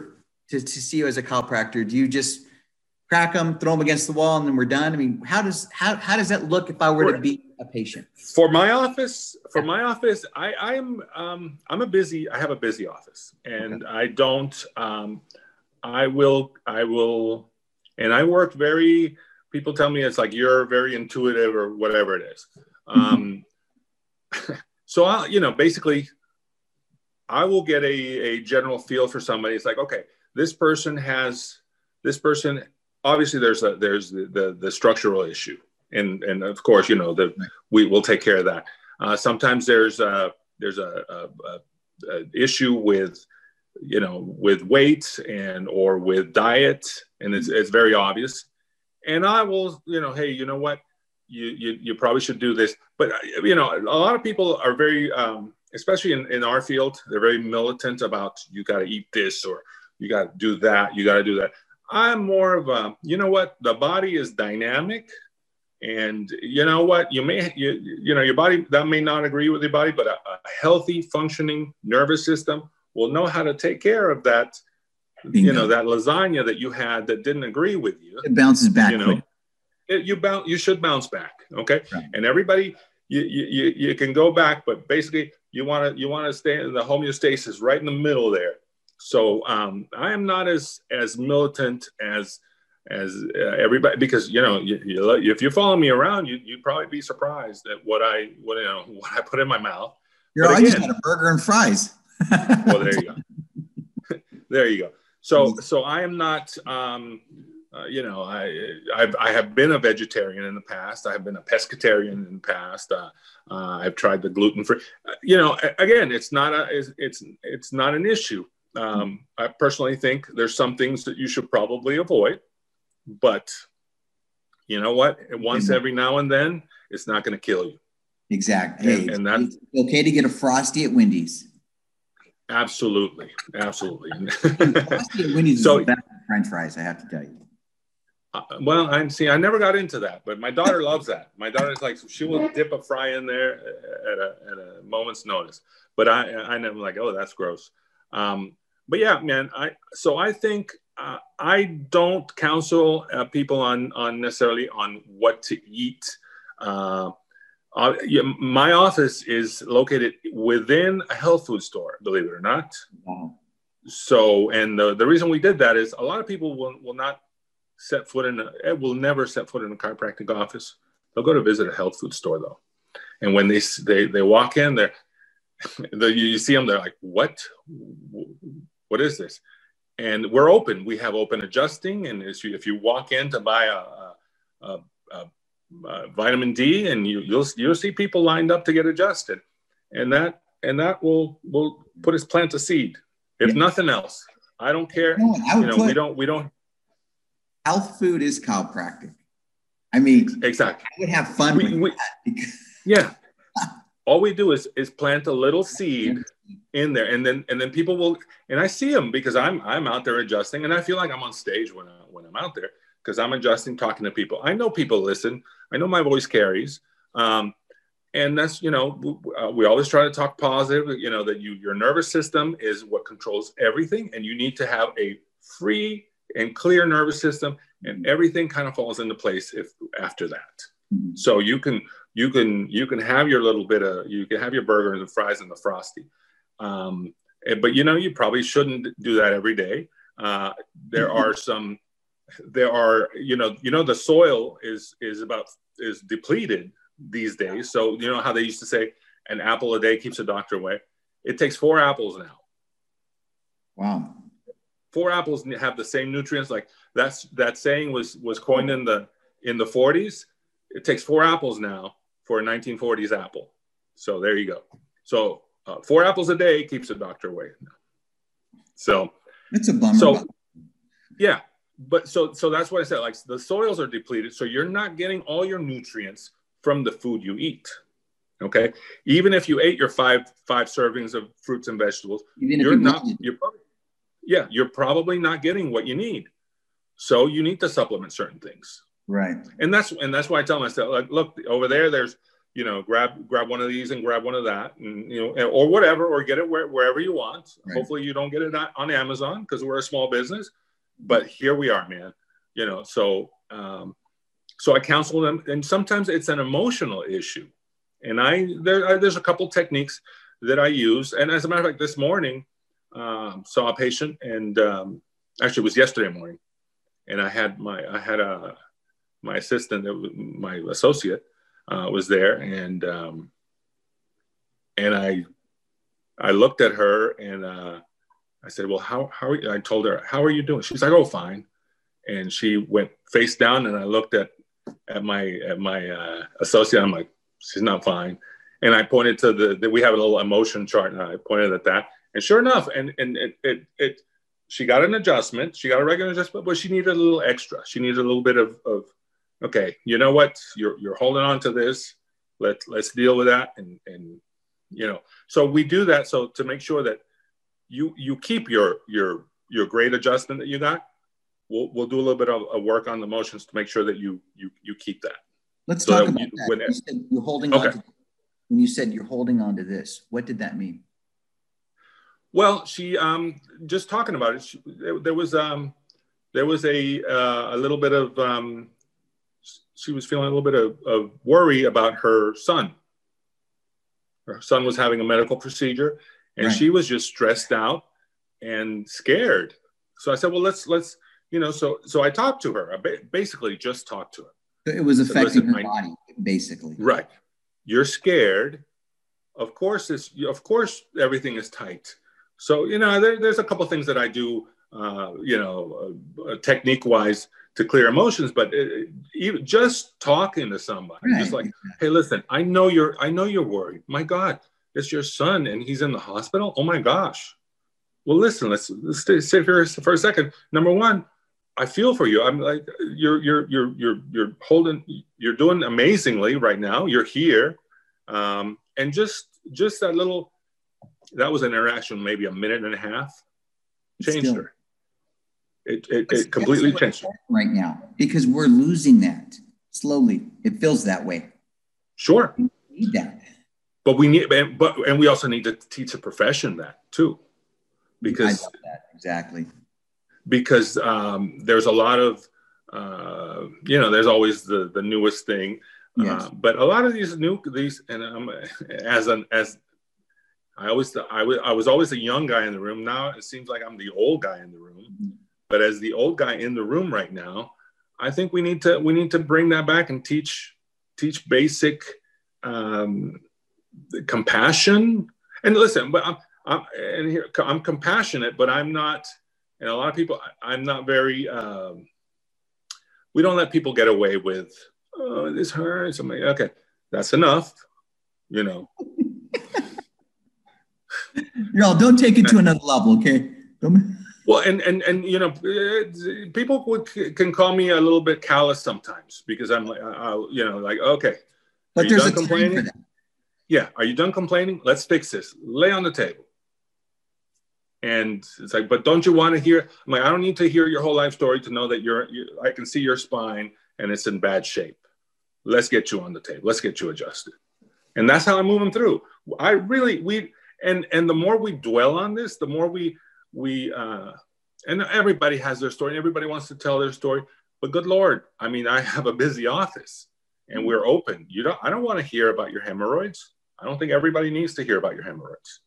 to, to see you as a chiropractor? Do you just crack them, throw them against the wall, and then we're done? I mean, how does, how, how does that look if I were to be a patient? For my office, for my office, I, I'm um, I'm a busy. I have a busy office, and okay. I don't. Um, I will. I will, and I work very. People tell me it's like you're very intuitive or whatever it is. Um, (laughs) so I, you know, basically, I will get a a general feel for somebody. It's like, okay, this person has this person. Obviously, there's a there's the the, the structural issue and and of course you know that we will take care of that. Uh, sometimes there's a there's a, a, a, issue with you know with weight and or with diet and it's, it's very obvious. And i will you know hey you know what? You you, you probably should do this. But you know a lot of people are very um, especially in, in our field they're very militant about you got to eat this or you got to do that you got to do that. I'm more of a you know what? The body is dynamic and you know what? You may you, you know your body that may not agree with your body but a, a healthy functioning nervous system will know how to take care of that Bingo. you know that lasagna that you had that didn't agree with you. It bounces back you know it, you bounce you should bounce back okay? Right. and everybody you, you you can go back but basically you want to you want to stay in the homeostasis right in the middle there. So um, i am not as as militant as as uh, everybody because you know you, you, if you follow me around you, you'd probably be surprised at what i what you know what i put in my mouth. You're, I just had a burger and fries. (laughs) Well there you go. (laughs) There you go. So so i am not um, uh, you know I, I've, I have been a vegetarian in the past. I have been a pescatarian in the past. Uh, uh, i've tried the gluten free uh, you know again it's not a it's it's, it's not an issue. Um, i personally think there's some things that you should probably avoid but you know what? Once every now and then, it's not going to kill you. Exactly. Hey, and, that's okay to get a frosty at Wendy's. Absolutely, absolutely. (laughs) frosty at Wendy's so, is better than French fries. I have to tell you. Uh, well, I'm see. I never got into that, but my daughter loves that. My daughter's like she will dip a fry in there at a, at a moment's notice. But I, I never like, oh, that's gross. Um, but yeah, man. I so I think uh, I don't counsel uh, people on on necessarily on what to eat. Uh, uh yeah, my office is located within a health food store, believe it or not. Wow. So, and the, the reason we did that is a lot of people will, will not set foot in, a, eh, will never set foot in a chiropractic office. They'll go to visit a health food store though. And when they, they, they walk in there, (laughs) you see them, they're like, what, what is this? And we're open. We have open adjusting, and you, if you walk in to buy a, a, a, a, vitamin D, and you, you'll you'll see people lined up to get adjusted, and that and that will will put us plant a seed, if yeah. nothing else. I don't care. No, I you know, we don't we don't. Health food is chiropractic. I mean, exactly. I would have fun we, we, yeah. All we do is is plant a little seed in there. And then and then people will and i see them because i'm i'm out there adjusting. And i feel like i'm on stage when, I, when i'm out there because i'm adjusting talking to people. I know people listen. I know my voice carries. Um, and that's you know uh, we always try to talk positive you know that you your nervous system is what controls everything. And you need to have a free and clear nervous system and everything kind of falls into place if after that. Mm-hmm. so you can you can you can have your little bit of you can have your burger and the fries and the frosty Um, but you know, you probably shouldn't do that every day. Uh, there are (laughs) some, there are, you know, you know, the soil is is about is depleted these days. So you know how they used to say an apple a day keeps a doctor away. It takes four apples now. Wow. Four apples have the same nutrients. Like that's that saying was was coined in the in the 40s. It takes four apples now for a 1940s apple. So there you go. So uh, four apples a day keeps a doctor away. So it's a bummer. So yeah, but so so that's what I said. Like the soils are depleted, so you're not getting all your nutrients from the food you eat. Okay, even if you ate your five five servings of fruits and vegetables, you're not. You're probably, yeah, you're probably not getting what you need. So you need to supplement certain things. Right. And that's and that's why I tell myself, like, look over there. There's you know, grab grab one of these and grab one of that, and you know, or whatever, or get it where, wherever you want. Right. Hopefully, you don't get it on Amazon because we're a small business. But here we are, man. You know, so um, so I counsel them, and sometimes it's an emotional issue, and I there there's a couple techniques that I use, and as a matter of fact, this morning um, saw a patient, and um, actually it was yesterday morning, and I had my I had a my assistant, my associate uh, was there, and um, and I I looked at her and uh, I said, "Well, how how?" Are you? I told her, "How are you doing?" She's like, "Oh, fine." And she went face down, and I looked at at my at my uh, associate. I'm like, "She's not fine." And I pointed to the, the we have a little emotion chart, and I pointed at that. And sure enough, and and it, it, it she got an adjustment. She got a regular adjustment, but she needed a little extra. She needed a little bit of, of okay, you know what? You're you're holding on to this. Let let's deal with that. And and you know, so we do that so to make sure that you you keep your your your grade adjustment that you got. We'll we'll do a little bit of, of work on the motions to make sure that you you you keep that. Let's so talk that about you, that. When, you said you're holding okay. on to when you said you're holding on to this. What did that mean? Well, she um just talking about it. She, there, there was um there was a uh, a little bit of um she was feeling a little bit of, of worry about her son. Her son was having a medical procedure, and right. she was just stressed out and scared. So I said, "Well, let's let's you know." So so I talked to her. I basically just talked to her. It was affecting her body, basically. Right. You're scared. Of course, it's of course everything is tight. So you know, there, there's a couple things that I do. Uh, you know, uh, technique wise to clear emotions but it, even just talking to somebody right. just like hey listen i know you're i know you're worried. My god it's your son and he's in the hospital? Oh my gosh. Well listen let's, let's stay, sit here for a second. Number one i feel for you. I'm like you're you're you're you're you're holding you're doing amazingly right now. You're here. Um, and just just that little that was an interaction maybe a minute and a half. Changed Still. her it, it, it completely changed right now because we're losing that slowly. It feels that way. Sure. We need that. But we need, but and we also need to teach a profession that too, because that. exactly because um, there's a lot of uh, you know there's always the the newest thing, uh, yes. uh, but a lot of these new these and um, as an as I always I was I was always a young guy in the room. Now it seems like I'm the old guy in the room. But as the old guy in the room right now, I think we need to we need to bring that back and teach teach basic um, compassion. And listen, but I'm, I'm and here I'm compassionate, but I'm not. And a lot of people, I'm not very. Um, we don't let people get away with, oh, this hurts. I'm like, okay, that's enough. You know. (laughs) Y'all don't take it to another level, okay? Don't... Well, and and and you know, uh, people would, can call me a little bit callous sometimes because I'm like, uh, you know, like okay, but there's a complaining? time for that. Yeah, are you done complaining? Let's fix this. Lay on the table. And it's like, but don't you want to hear? I'm like, I don't need to hear your whole life story to know that you're. you're I can see your spine and it's in bad shape. Let's get you on the table. Let's get you adjusted. And that's how I move them through. I really we and and the more we dwell on this, the more we we uh, and everybody has their story and everybody wants to tell their story but good lord i mean i have a busy office and we're open you don't i don't want to hear about your hemorrhoids i don't think everybody needs to hear about your hemorrhoids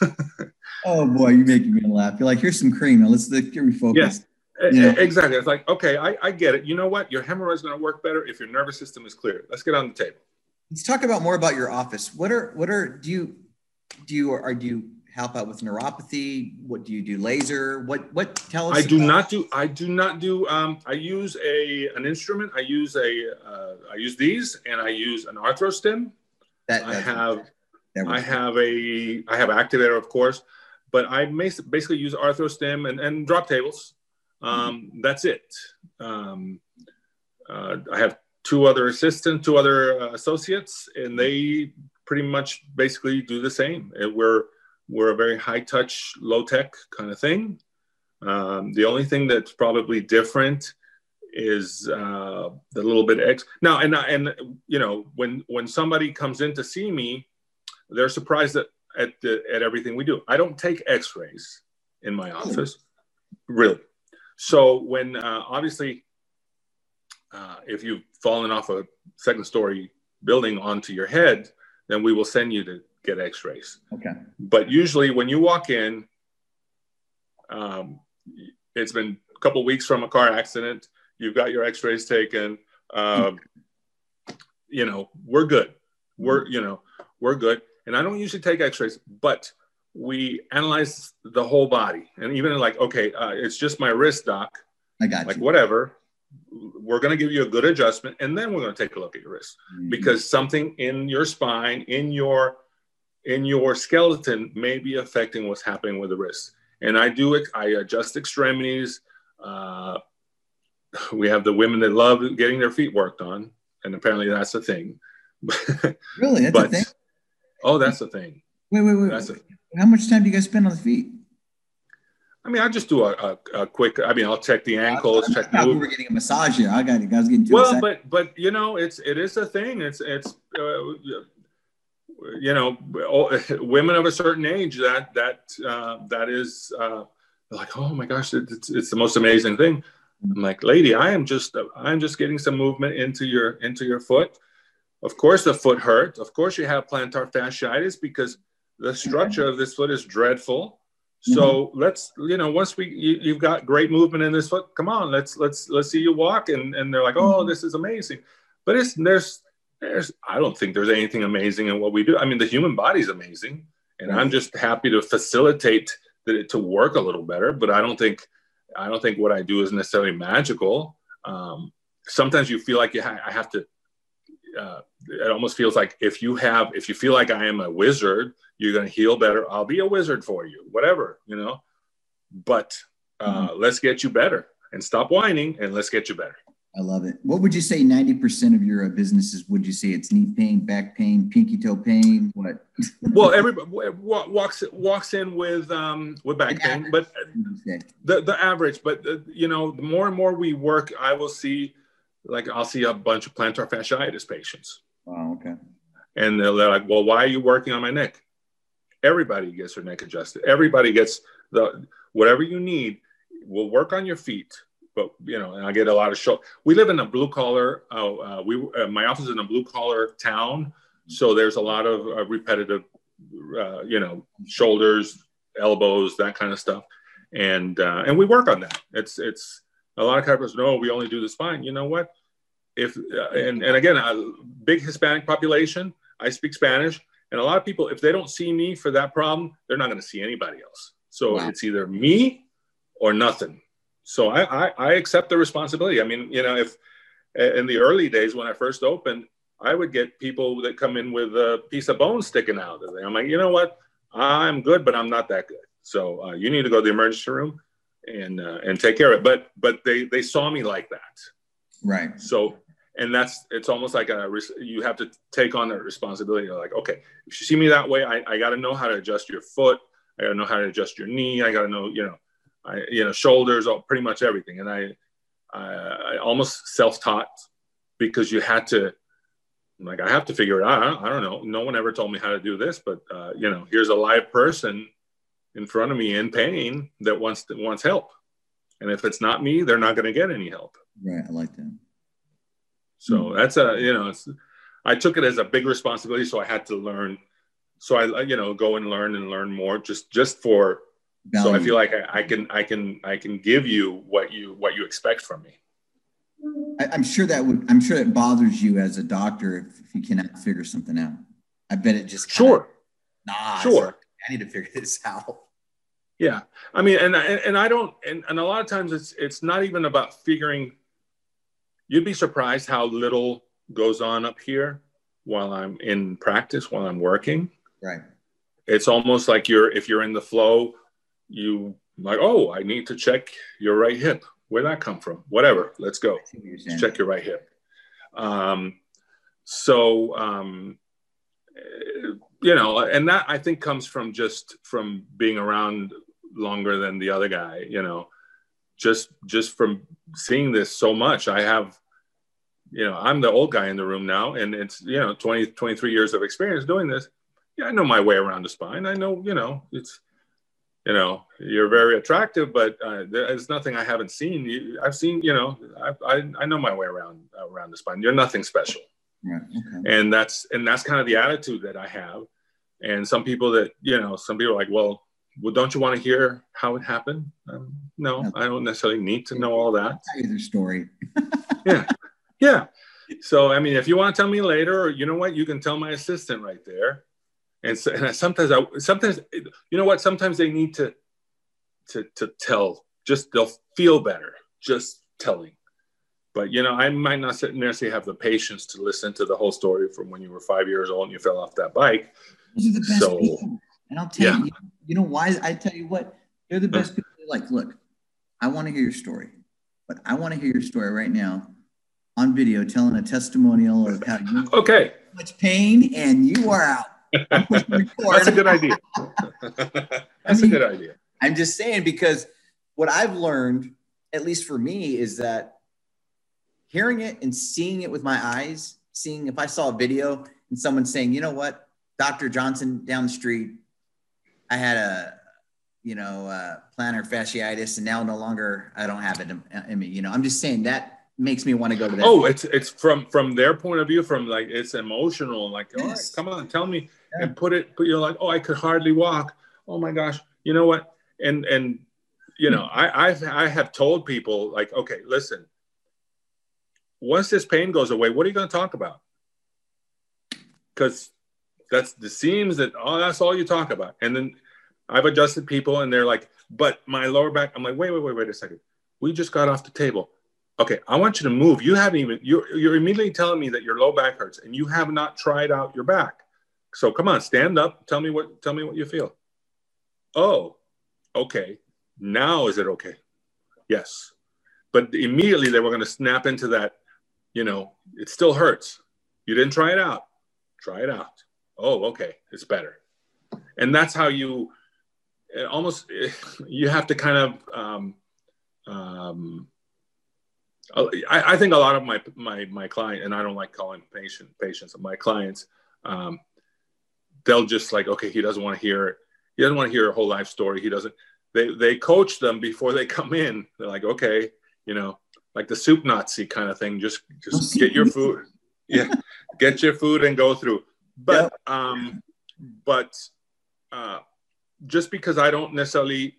(laughs) oh boy, you're making me laugh. You're like, here's some cream. Now let's get refocused. Yes. Know? Exactly. It's like, okay, I, I get it. You know what? Your hemorrhoid is going to work better if your nervous system is clear. Let's get on the table. Let's talk about more about your office. What are what are do you do you are do you help out with neuropathy? What do you do? Laser? What what tell us? I do not do. I do not do. Um, I use a an instrument. I use a. Uh, I use these, and I use an arthrostim. That, I have. I have a. I have activator, of course, but I basically use arthrostim and, and drop tables. Um, mm-hmm. That's it. Um, uh, I have two other assistants, two other uh, associates, and they pretty much basically do the same. And We're we're a very high touch, low tech kind of thing. Um, the only thing that's probably different is uh, the little bit X. Now, and and you know, when when somebody comes in to see me, they're surprised at at, the, at everything we do. I don't take X-rays in my office, really. So when uh, obviously, uh, if you've fallen off a second story building onto your head, then we will send you to get x-rays. Okay. But usually when you walk in, um, it's been a couple weeks from a car accident. You've got your x-rays taken. Um, you know, we're good. We're, you know, we're good. And I don't usually take x-rays, but we analyze the whole body. And even like, okay, uh, it's just my wrist, doc. I got like you. whatever. We're going to give you a good adjustment, and then we're going to take a look at your wrist mm-hmm. because something in your spine, in your in your skeleton may be affecting what's happening with the wrist. And I do, it, I adjust extremities. Uh, we have the women that love getting their feet worked on, and apparently that's a thing. (laughs) really, that's but, a thing. Oh, that's a thing. Wait, wait, wait. That's a, How much time do you guys spend on the feet? I mean, I just do a, a, a, quick. I mean, I'll check the ankles. check. I we were getting a massage here. I got. I was getting too well, excited. but but you know, it's it is a thing. It's it's uh, you know, (laughs) women of a certain age that that uh, that is uh, like, oh my gosh, it's, it's the most amazing thing. I'm like, lady, I am just I'm just getting some movement into your into your foot. Of course, the foot hurt. Of course, you have plantar fasciitis because the structure of this foot is dreadful. So mm-hmm. let's, you know, once we you, have got great movement in this foot, come on, let's let's let's see you walk. And and they're like, oh, mm-hmm. this is amazing. But it's there's there's I don't think there's anything amazing in what we do. I mean, the human body is amazing, and I'm just happy to facilitate that to work a little better. But I don't think I don't think what I do is necessarily magical. Um, sometimes you feel like you ha- I have to. Uh, it almost feels like if you have if you feel like I am a wizard, you're going to heal better. I'll be a wizard for you, whatever you know. But uh, mm-hmm. let's get you better and stop whining and let's get you better. I love it. What would you say 90% of your uh, businesses would you say it's knee pain, back pain, pinky toe pain? What? (laughs) well, everybody walks walks in with um with back pain, but the the average, but uh, you know, the more and more we work, I will see like I'll see a bunch of plantar fasciitis patients. Wow, okay. And they're like, "Well, why are you working on my neck?" Everybody gets their neck adjusted. Everybody gets the whatever you need. We'll work on your feet but you know, and I get a lot of show. We live in a blue collar. Uh, uh, we uh, my office is in a blue collar town, so there's a lot of uh, repetitive, uh, you know, shoulders, elbows, that kind of stuff, and uh, and we work on that. It's it's a lot of chiropractors. No, we only do the spine. You know what? If and and again, a big Hispanic population. I speak Spanish, and a lot of people, if they don't see me for that problem, they're not going to see anybody else. So wow. it's either me or nothing so I, I, I accept the responsibility. I mean, you know, if in the early days when I first opened, I would get people that come in with a piece of bone sticking out. And I'm like, you know what? I'm good, but I'm not that good. So uh, you need to go to the emergency room and uh, and take care of it. But but they they saw me like that. Right. So and that's it's almost like a you have to take on that responsibility. You're like, okay, if you see me that way, I, I got to know how to adjust your foot. I got to know how to adjust your knee. I got to know, you know, I, you know, shoulders, all, pretty much everything. And I, I, I almost self-taught because you had to, like, I have to figure it out. I don't, I don't know. No one ever told me how to do this, but uh, you know, here's a live person in front of me in pain that wants to, wants help. And if it's not me, they're not going to get any help. Right. I like that. So mm-hmm. that's a, you know, I took it as a big responsibility. So I had to learn so I, you know, go and learn and learn more just, just for, Value. so I feel like I, I, can, I can, I can give you what you, what you expect from me. I, am sure that would, I'm sure it bothers you as a doctor if, if you cannot figure something out. I bet it just sure. Nah, sure. I need to figure this out. Yeah, I mean, and and I don't, and, and a lot of times it's it's not even about figuring. You'd be surprised how little goes on up here while I'm in practice, while I'm working. Right. It's almost like you're if you're in the flow, you like, oh, I need to check your right hip. Where'd that come from? Whatever. Let's go. Let's check your right hip. Um, so um, you know, and that I think comes from just from being around longer than the other guy. You know, just just from seeing this so much, I have you know, I'm the old guy in the room now, and it's, you know, 20, 23 years of experience doing this. Yeah, I know my way around the spine. I know, you know, it's, you know, you're very attractive, but uh, there's nothing I haven't seen. You, I've seen, you know, I, I, I know my way around around the spine. You're nothing special. Right. Okay. And that's and that's kind of the attitude that I have. And some people that you know, some people are like, well, well, don't you want to hear how it happened? Um, no, I don't necessarily need to know all that. I'll tell you the story. (laughs) yeah, yeah. So, I mean, if you want to tell me later, or you know what, you can tell my assistant right there. And, so, and sometimes, I, sometimes, you know what, sometimes they need to, to, to tell, just they'll feel better just telling. But, you know, I might not necessarily have the patience to listen to the whole story from when you were five years old and you fell off that bike. These are the best so, people. And I'll tell yeah. you, you know why? I tell you what, they're the best people. Like, look, I want to hear your story, but I want to hear your story right now on video telling a testimonial of how you okay much pain and you are out. That's a good idea. (laughs) That's I mean, a good idea. I'm just saying because what I've learned, at least for me, is that hearing it and seeing it with my eyes, seeing if I saw a video and someone saying, you know what, Dr. Johnson down the street, I had a you know, uh, plantar fasciitis, and now no longer I don't have it in, in me. You know, I'm just saying that makes me want to go to that. Oh, it's it's from from their point of view, from like it's emotional. Like, yes. all right, come on, tell me, yeah. and put it. But you're like, oh, I could hardly walk. Oh my gosh, you know what? And and you know, I I've I have told people like, okay, listen. Once this pain goes away, what are you going to talk about? Because that's the seams that oh, that's all you talk about. And then I've adjusted people, and they're like, but my lower back. I'm like, wait, wait, wait, wait a second. We just got off the table okay, I want you to move. You haven't even, you're, you're immediately telling me that your low back hurts and you have not tried out your back. So come on, stand up. Tell me what, tell me what you feel. Oh, okay. Now is it okay? Yes. But immediately they were going to snap into that, you know, it still hurts. You didn't try it out. Try it out. Oh, okay. It's better. And that's how you almost, (laughs) you have to kind of, um, um, I, I, think a lot of my my my client and I don't like calling patient patients of my clients um, they'll just like okay he doesn't want to hear he doesn't want to hear a whole life story. He doesn't they they coach them before they come in. They're like okay you know like the soup Nazi kind of thing. Just just get your food. (laughs) Yeah. Get your food and go through. But um but uh just because I don't necessarily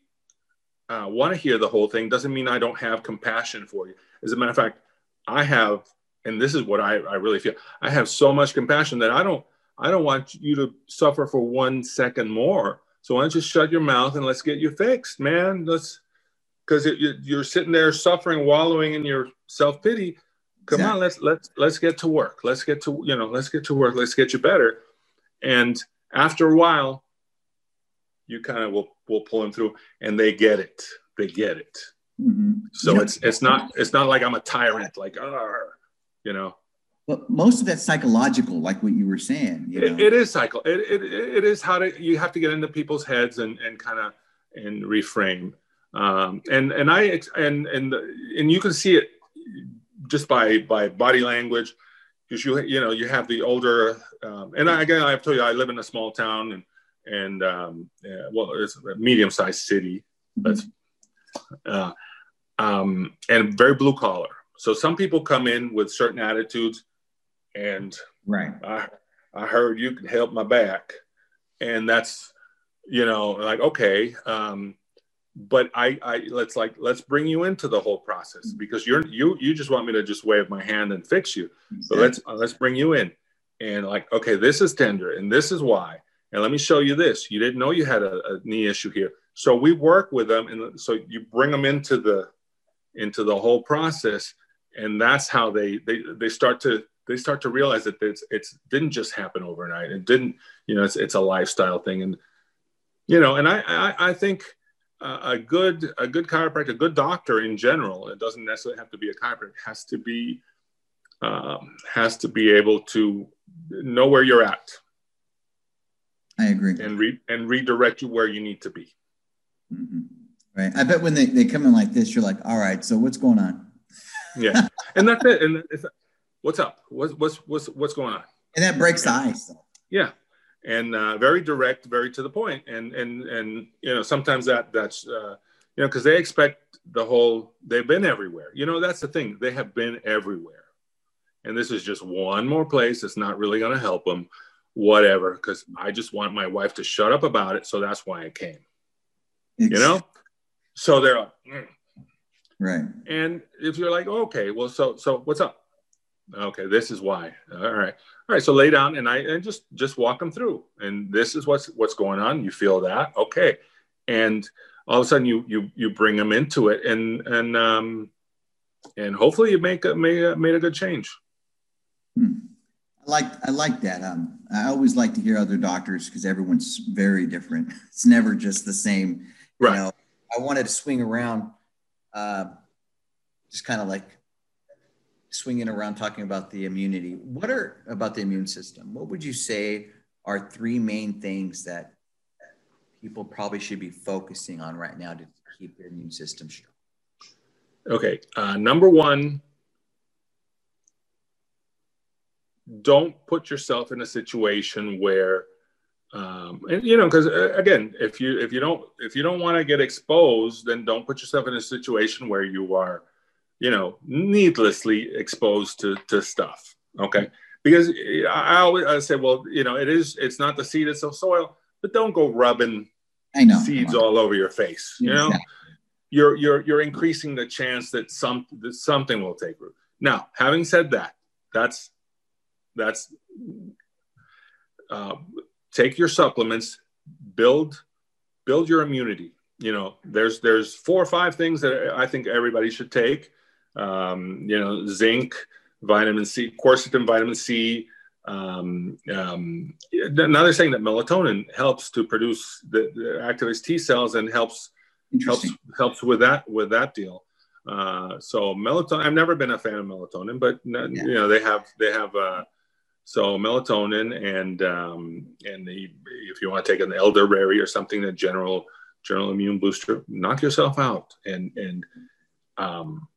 uh, want to hear the whole thing doesn't mean I don't have compassion for you as a matter of fact, I have, and this is what I, I really feel, I have so much compassion that I don't, I don't want you to suffer for one second more. So why don't you shut your mouth and let's get you fixed, man? Let's, because you're sitting there suffering, wallowing in your self pity. Come exactly. on, let's let's let's get to work. Let's get to you know, let's get to work. Let's get you better. And after a while, you kind of will will pull them through, and they get it. They get it. Mm-hmm. So you it's know, it's not it's not like I'm a tyrant, like you know. But most of that's psychological, like what you were saying. You it, it is cycle. It, it, it is how to you have to get into people's heads and and kind of and reframe. Um, and and I and and and you can see it just by by body language because you you know you have the older um, and I, again I've told you I live in a small town and and um, yeah, well it's a medium sized city. That's uh, um, and very blue collar. So some people come in with certain attitudes, and right. I, I heard you can help my back. and that's you know like okay um, but I, I let's like let's bring you into the whole process because you're you you just want me to just wave my hand and fix you. But let's uh, let's bring you in. And like okay this is tender and this is why. And let me show you this. You didn't know you had a, a knee issue here. So we work with them and so you bring them into the into the whole process and that's how they they they start to they start to realize that it's it's didn't just happen overnight it didn't you know it's, it's a lifestyle thing and you know and i i, I think a good a good chiropractor, a good doctor in general, it doesn't necessarily have to be a chiropractor, has to be um, has to be able to know where you're at. I agree. And re- and redirect you where you need to be. Mm-hmm. Right. I bet when they, they come in like this, you're like, all right, so what's going on? (laughs) yeah. And that's it. And it's, what's up? What's, what's, what's, what's going on? And that breaks the ice. Yeah and uh, very direct, very to the point. And and and you know sometimes that that's uh, you know because they expect the whole. They've been everywhere. You know that's the thing. They have been everywhere, and this is just one more place that's not really going to help them. Whatever, because I just want my wife to shut up about it. So that's why I came. It's, you know, so they're like, mm. right. And if you're like, okay, well, so so what's up? Okay, this is why. All right all right so lay down and i and just just walk them through and this is what's what's going on you feel that okay and all of a sudden you you you bring them into it and and um and hopefully you make a made a, made a good change hmm. I like I like that. Um, I always like to hear other doctors because everyone's very different. (laughs) It's never just the same. Right. You know, I wanted to swing around, uh, just kind of like swinging around talking about the immunity. What are about the immune system? What would you say are three main things that people probably should be focusing on right now to keep their immune system strong? Okay, uh, number one, don't put yourself in a situation where um, and you know because uh, again if you if you don't if you don't want to get exposed then don't put yourself in a situation where you are you know, needlessly exposed to, to stuff. Okay. Because I always I say, well, you know, it is, it's not the seed, it's the soil, but don't go rubbing I know. seeds all over your face. You know, exactly. you're, you're, you're increasing the chance that some, that something will take root. Now, having said that, that's, that's, uh, take your supplements, build, build your immunity. You know, there's, there's four or five things that I think everybody should take um, you know, zinc, vitamin C, quercetin, vitamin C. Um, um, now they're saying that melatonin helps to produce the, the activates T cells and helps helps helps with that with that deal. Uh, so melatonin, I've never been a fan of melatonin, but yeah. you know they have they have uh, so melatonin and um, and the, if you want to take an elderberry or something, that general general immune booster, knock yourself out and and um,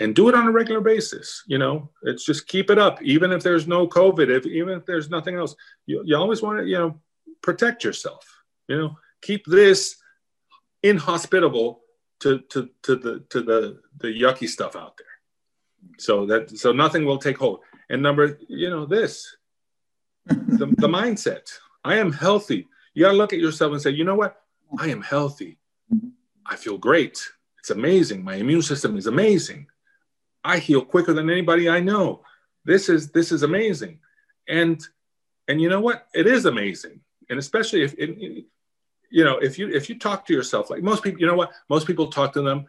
and do it on a regular basis. You know, it's just keep it up, even if there's no COVID, if even if there's nothing else. You, you always want to, you know, protect yourself. You know, keep this inhospitable to to to the to the the yucky stuff out there. So that so nothing will take hold. And number, you know, this the, the mindset. I am healthy. You got to look at yourself and say, you know what? I am healthy. I feel great. It's amazing. My immune system is amazing. I heal quicker than anybody I know. This is this is amazing, and and you know what? It is amazing, and especially if it, you know if you if you talk to yourself like most people, you know what? Most people talk to them.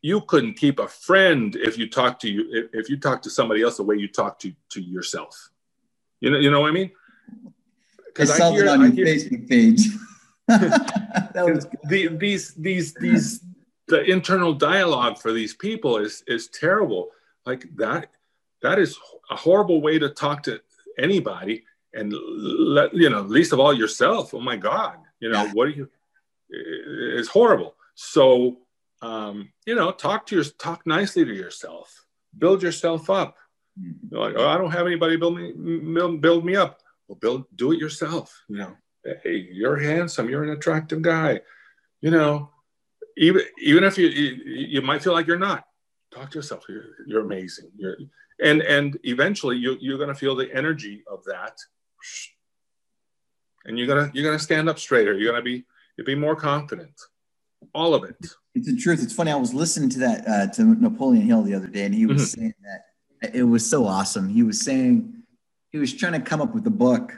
You couldn't keep a friend if you talk to you if, you talk to somebody else the way you talk to to yourself. You know you know what I mean? Because I, saw hear, it on your hear, Facebook page. (laughs) that (laughs) was the, these these these the internal dialogue for these people is is terrible. Like that that is a horrible way to talk to anybody and let you know least of all yourself. Oh my god you know what are you it's horrible. So um, you know talk to your talk nicely to yourself. Build yourself up mm-hmm. like oh, i don't have anybody build me build me up well build do it yourself you know hey you're handsome you're an attractive guy you know even even if you, you, you might feel like you're not talk to yourself you're, you're amazing you're, and and eventually you, you're going to feel the energy of that and you're gonna you're gonna stand up straighter. You're gonna be you be more confident. All of it. It's the truth. It's funny. I was listening to that uh, to Napoleon Hill the other day, and he was mm-hmm. saying that it was so awesome. He was saying he was trying to come up with a book,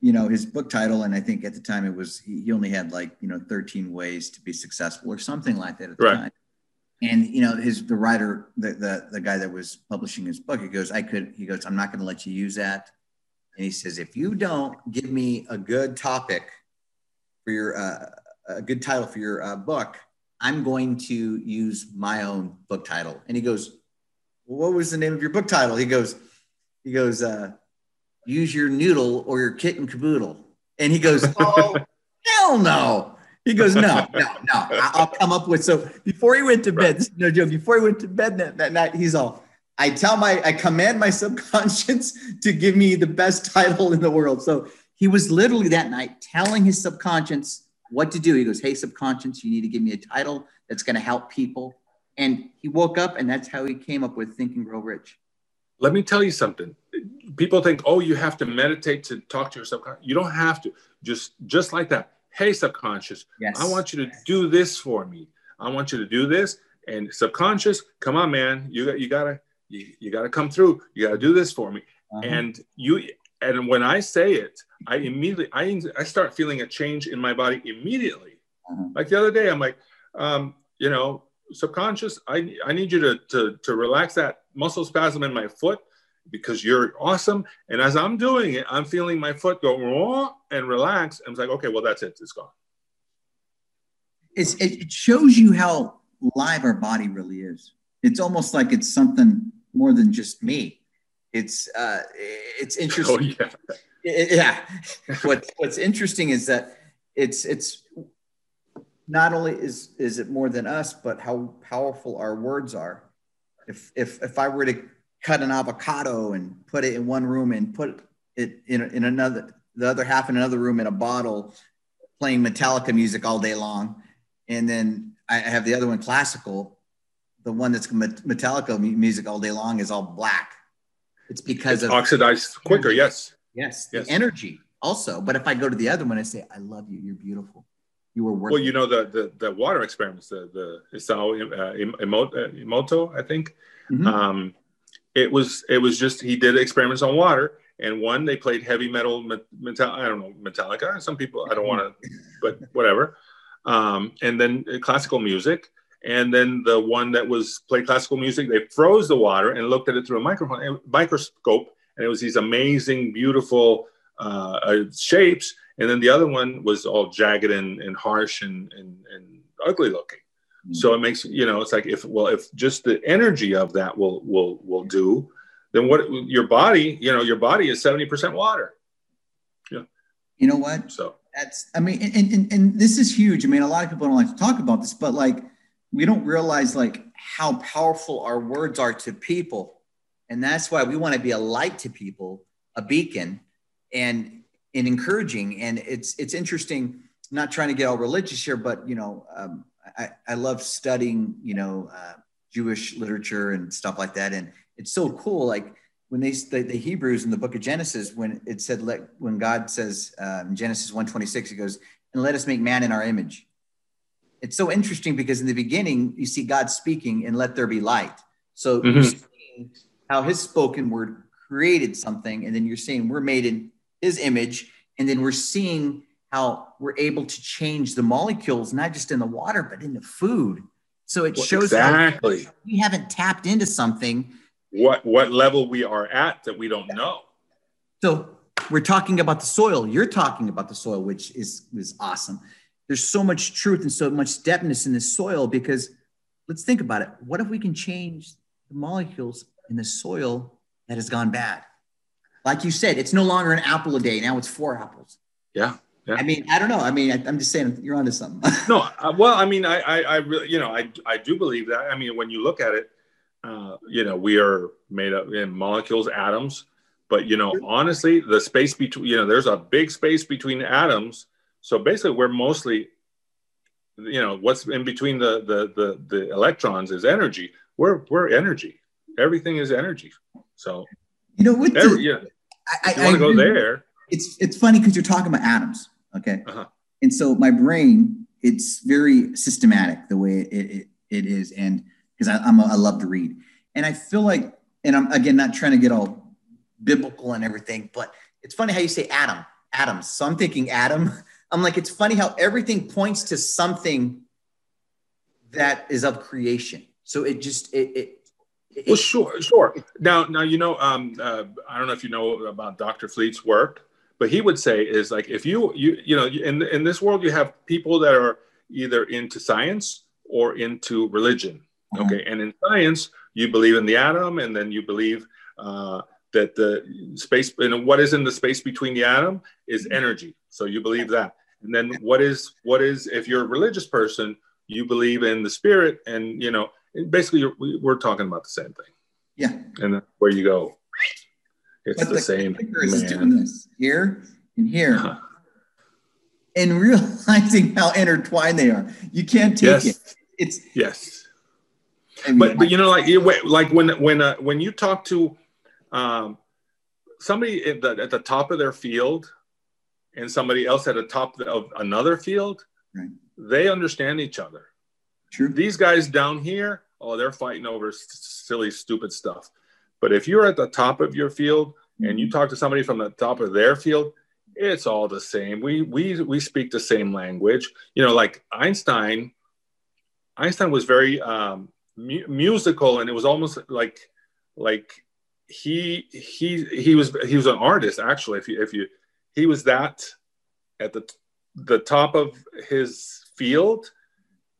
you know, his book title, and I think at the time it was he only had like you know 13 ways to be successful or something like that at the right. time. And you know, his the writer, the, the the guy that was publishing his book, he goes, I could, he goes, I'm not going to let you use that. And he says, if you don't give me a good topic for your uh, a good title for your uh, book, I'm going to use my own book title. And he goes, well, what was the name of your book title? He goes, he goes, uh, use your noodle or your kitten caboodle. And he goes, (laughs) oh, hell no. He goes, no, no, no. I'll come up with. So before he went to bed, right. no joke, before he went to bed that, that night, he's all, I tell my, I command my (laughs) subconscious to give me the best title in the world. So he was literally that night telling his subconscious what to do. He goes, Hey, subconscious, you need to give me a title that's going to help people. And he woke up and that's how he came up with Think and Grow Rich. Let me tell you something. People think, oh, you have to meditate to talk to your subconscious. You don't have to. Just just like that. Hey, subconscious, yes. I want you to do this for me. I want you to do this. And subconscious, come on, man. You got you gotta you, you gotta come through. You gotta do this for me. Uh-huh. And you and when I say it, I immediately I I start feeling a change in my body immediately. Uh-huh. Like the other day, I'm like, um, you know, subconscious, I, I need you to, to, to relax that muscle spasm in my foot because you're awesome. And as I'm doing it, I'm feeling my foot go raw and relax. And it's like, okay, well, that's it. It's gone. It's, it shows you how live our body really is. It's almost like it's something more than just me. It's, uh, it's (laughs) interesting. Oh, yeah. (laughs) Yeah. what, what's interesting is that it's, it's not only is is it more than us, but how powerful our words are. If if if I were to cut an avocado and put it in one room and put it in in another the other half in another room in a bottle, playing Metallica music all day long, and then I have the other one classical. The one that's Metallica music all day long is all black. It's because it's of oxidized quicker. Yes. Yes. Yes. The energy also. But if I go to the other one, I say, "I love you. You're beautiful." You were working? Well, you know the the, the water experiments, the the Isao uh, Emoto, I think. Mm-hmm. Um, it was it was just he did experiments on water, and one they played heavy metal metal I don't know Metallica. Some people I don't want to, (laughs) but whatever. Um, and then classical music, and then the one that was played classical music, they froze the water and looked at it through a microphone microscope, and it was these amazing, beautiful uh, uh shapes and then the other one was all jagged and, and harsh and, and, and ugly looking. Mm-hmm. so it makes you know it's like if well if just the energy of that will will will do then what your body you know your body is 70% water. Yeah. You know what? So. That's i mean and, and, and this is huge. I mean a lot of people don't like to talk about this but like we don't realize like how powerful our words are to people. And that's why we want to be a light to people a beacon. And and encouraging. And it's it's interesting. I'm not trying to get all religious here, but you know, um, I, I love studying you know uh, Jewish literature and stuff like that. And it's so cool. Like when they the, the Hebrews in the Book of Genesis, when it said let when God says um, Genesis 1:26, He goes and let us make man in our image. It's so interesting because in the beginning you see God speaking and let there be light. So mm-hmm. you're seeing how His spoken word created something, and then you're saying we're made in his image. And then we're seeing how we're able to change the molecules, not just in the water, but in the food. So it well, shows exactly we haven't tapped into something. What what level we are at that we don't know. So we're talking about the soil. You're talking about the soil, which is is awesome. There's so much truth and so much depthness in the soil because let's think about it. What if we can change the molecules in the soil that has gone bad? Like you said, it's no longer an apple a day. Now it's four apples. Yeah. Yeah. I mean, I don't know. I mean, I, am just saying you're onto something. (laughs) no, uh, well, I mean, I, I, I, really, you know, I, I do believe that. I mean, when you look at it, uh, you know, we are made up in molecules, atoms, but you know, honestly, the space between, you know, there's a big space between atoms. So basically, we're mostly, you know, what's in between the the the, the electrons is energy. We're we're energy. Everything is energy. So you know what? Every, yeah. I, I, want to go there. it's it's funny because you're talking about atoms, okay? Uh-huh. And so my brain, it's very systematic the way it it, it is, and because I'm a, I love to read, and I feel like, and I'm again not trying to get all biblical and everything, but it's funny how you say atom, atoms. So I'm thinking atom. (laughs) I'm like, it's funny how everything points to something that is of creation. So it just it, it well, sure, sure. Now, now you know, um, uh, I don't know if you know about Dr. Fleet's work, but he would say is like if you you you know in in this world you have people that are either into science or into religion. Mm-hmm. Okay, and in science you believe in the atom, and then you believe uh, that the space and what is in the space between the atom is mm-hmm. energy. So you believe that, and then what is what is if you're a religious person, you believe in the spirit, and you know basically we're talking about the same thing. Yeah. And where you go, it's the, the, same. Is doing this here and here. Uh-huh. And (laughs) realizing how intertwined they are, you can't take yes. it. It's yes, I mean, but, but you know, like like when when uh, when you talk to um, somebody at the, at the top of their field and somebody else at the top of another field, right. they understand each other. True. These guys down here, oh, they're fighting over silly, stupid stuff. But if you're at the top of your field and you mm-hmm. talk to somebody from the top of their field, it's all the same. We we we speak the same language. You know, like Einstein. Einstein was very um, mu- musical, and it was almost like like he he he was he was an artist actually. If you if you he was that at the the top of his field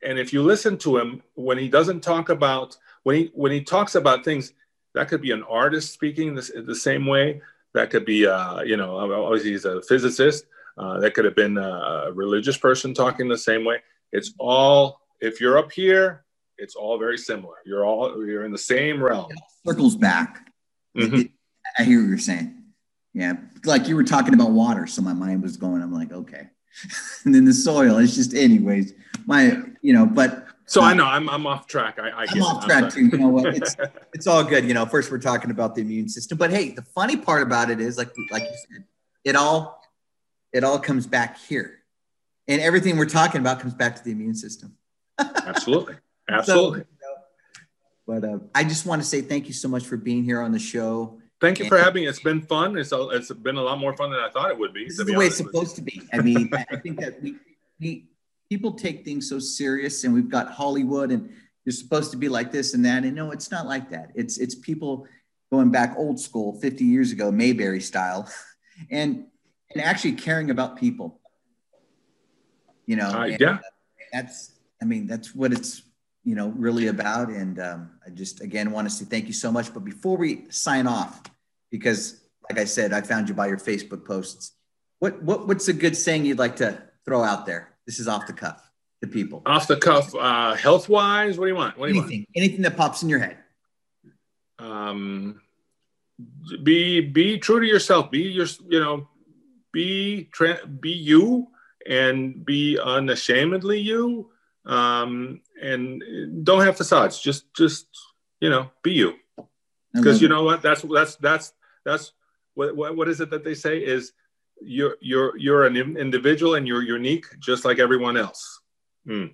and if you listen to him when he doesn't talk about when he when he talks about things that could be an artist speaking this, the same way. That could be uh, you know obviously he's a physicist. Uh, that could have been a religious person talking the same way. It's all if you're up here it's all very similar. You're all you're in the same realm. Circles back. Mm-hmm. i hear what you're saying. Yeah. Like you were talking about water so my mind was going i'm like okay. (laughs) And then the soil. It's just, anyways, my, you know, but. So uh, I know I'm, I'm off track. I, I am off track too. You know what? It's, (laughs) it's all good. You know, first we're talking about the immune system, but hey, the funny part about it is like, like you said, it all, it all comes back here and everything we're talking about comes back to the immune system. Absolutely. (laughs) Absolutely. So, you know, but uh, I just want to say thank you so much for being here on the show. Thank you for having me. It's been fun. It's, it's been a lot more fun than I thought it would be. This is the way it's supposed to be. I mean, I think that we, we people take things so serious, and we've got Hollywood, and you're supposed to be like this and that. And no, it's not like that. It's it's people going back old school, 50 years ago, Mayberry style, (laughs) and and actually caring about people. You know, uh, yeah. That's I mean, that's what it's you know really about. And um, I just again want to say thank you so much. But before we sign off, because like I said, I found you by your Facebook posts. What, what what's a good saying you'd like to throw out there? This is off the cuff to people. Off the cuff, uh, health wise. What do you want? What do anything, you want? anything that pops in your head. Um, be be true to yourself. Be your you know, be tra- be you and be unashamedly you. Um, and don't have facades. Just just you know, be you. Because you know what? That's that's that's that's what, what, what is it that they say is you're you're you're an individual and you're unique just like everyone else mm.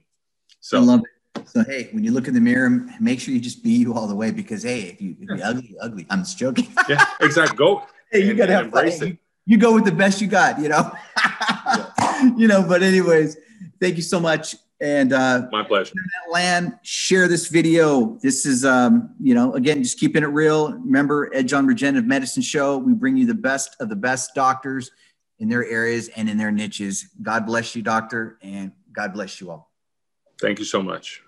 so I love it so hey when you look in the mirror make sure you just be you all the way because hey if you if you're ugly ugly i'm just joking (laughs) yeah exactly go (laughs) hey you gotta have embrace it you go with the best you got you know yeah. (laughs) you know but anyways thank you so much and uh, my pleasure. Land, share this video. This is, um, you know, again, just keeping it real. Remember, Edge on Regenerative Medicine Show. We bring you the best of the best doctors in their areas and in their niches. God bless you, doctor, and God bless you all. Thank you so much.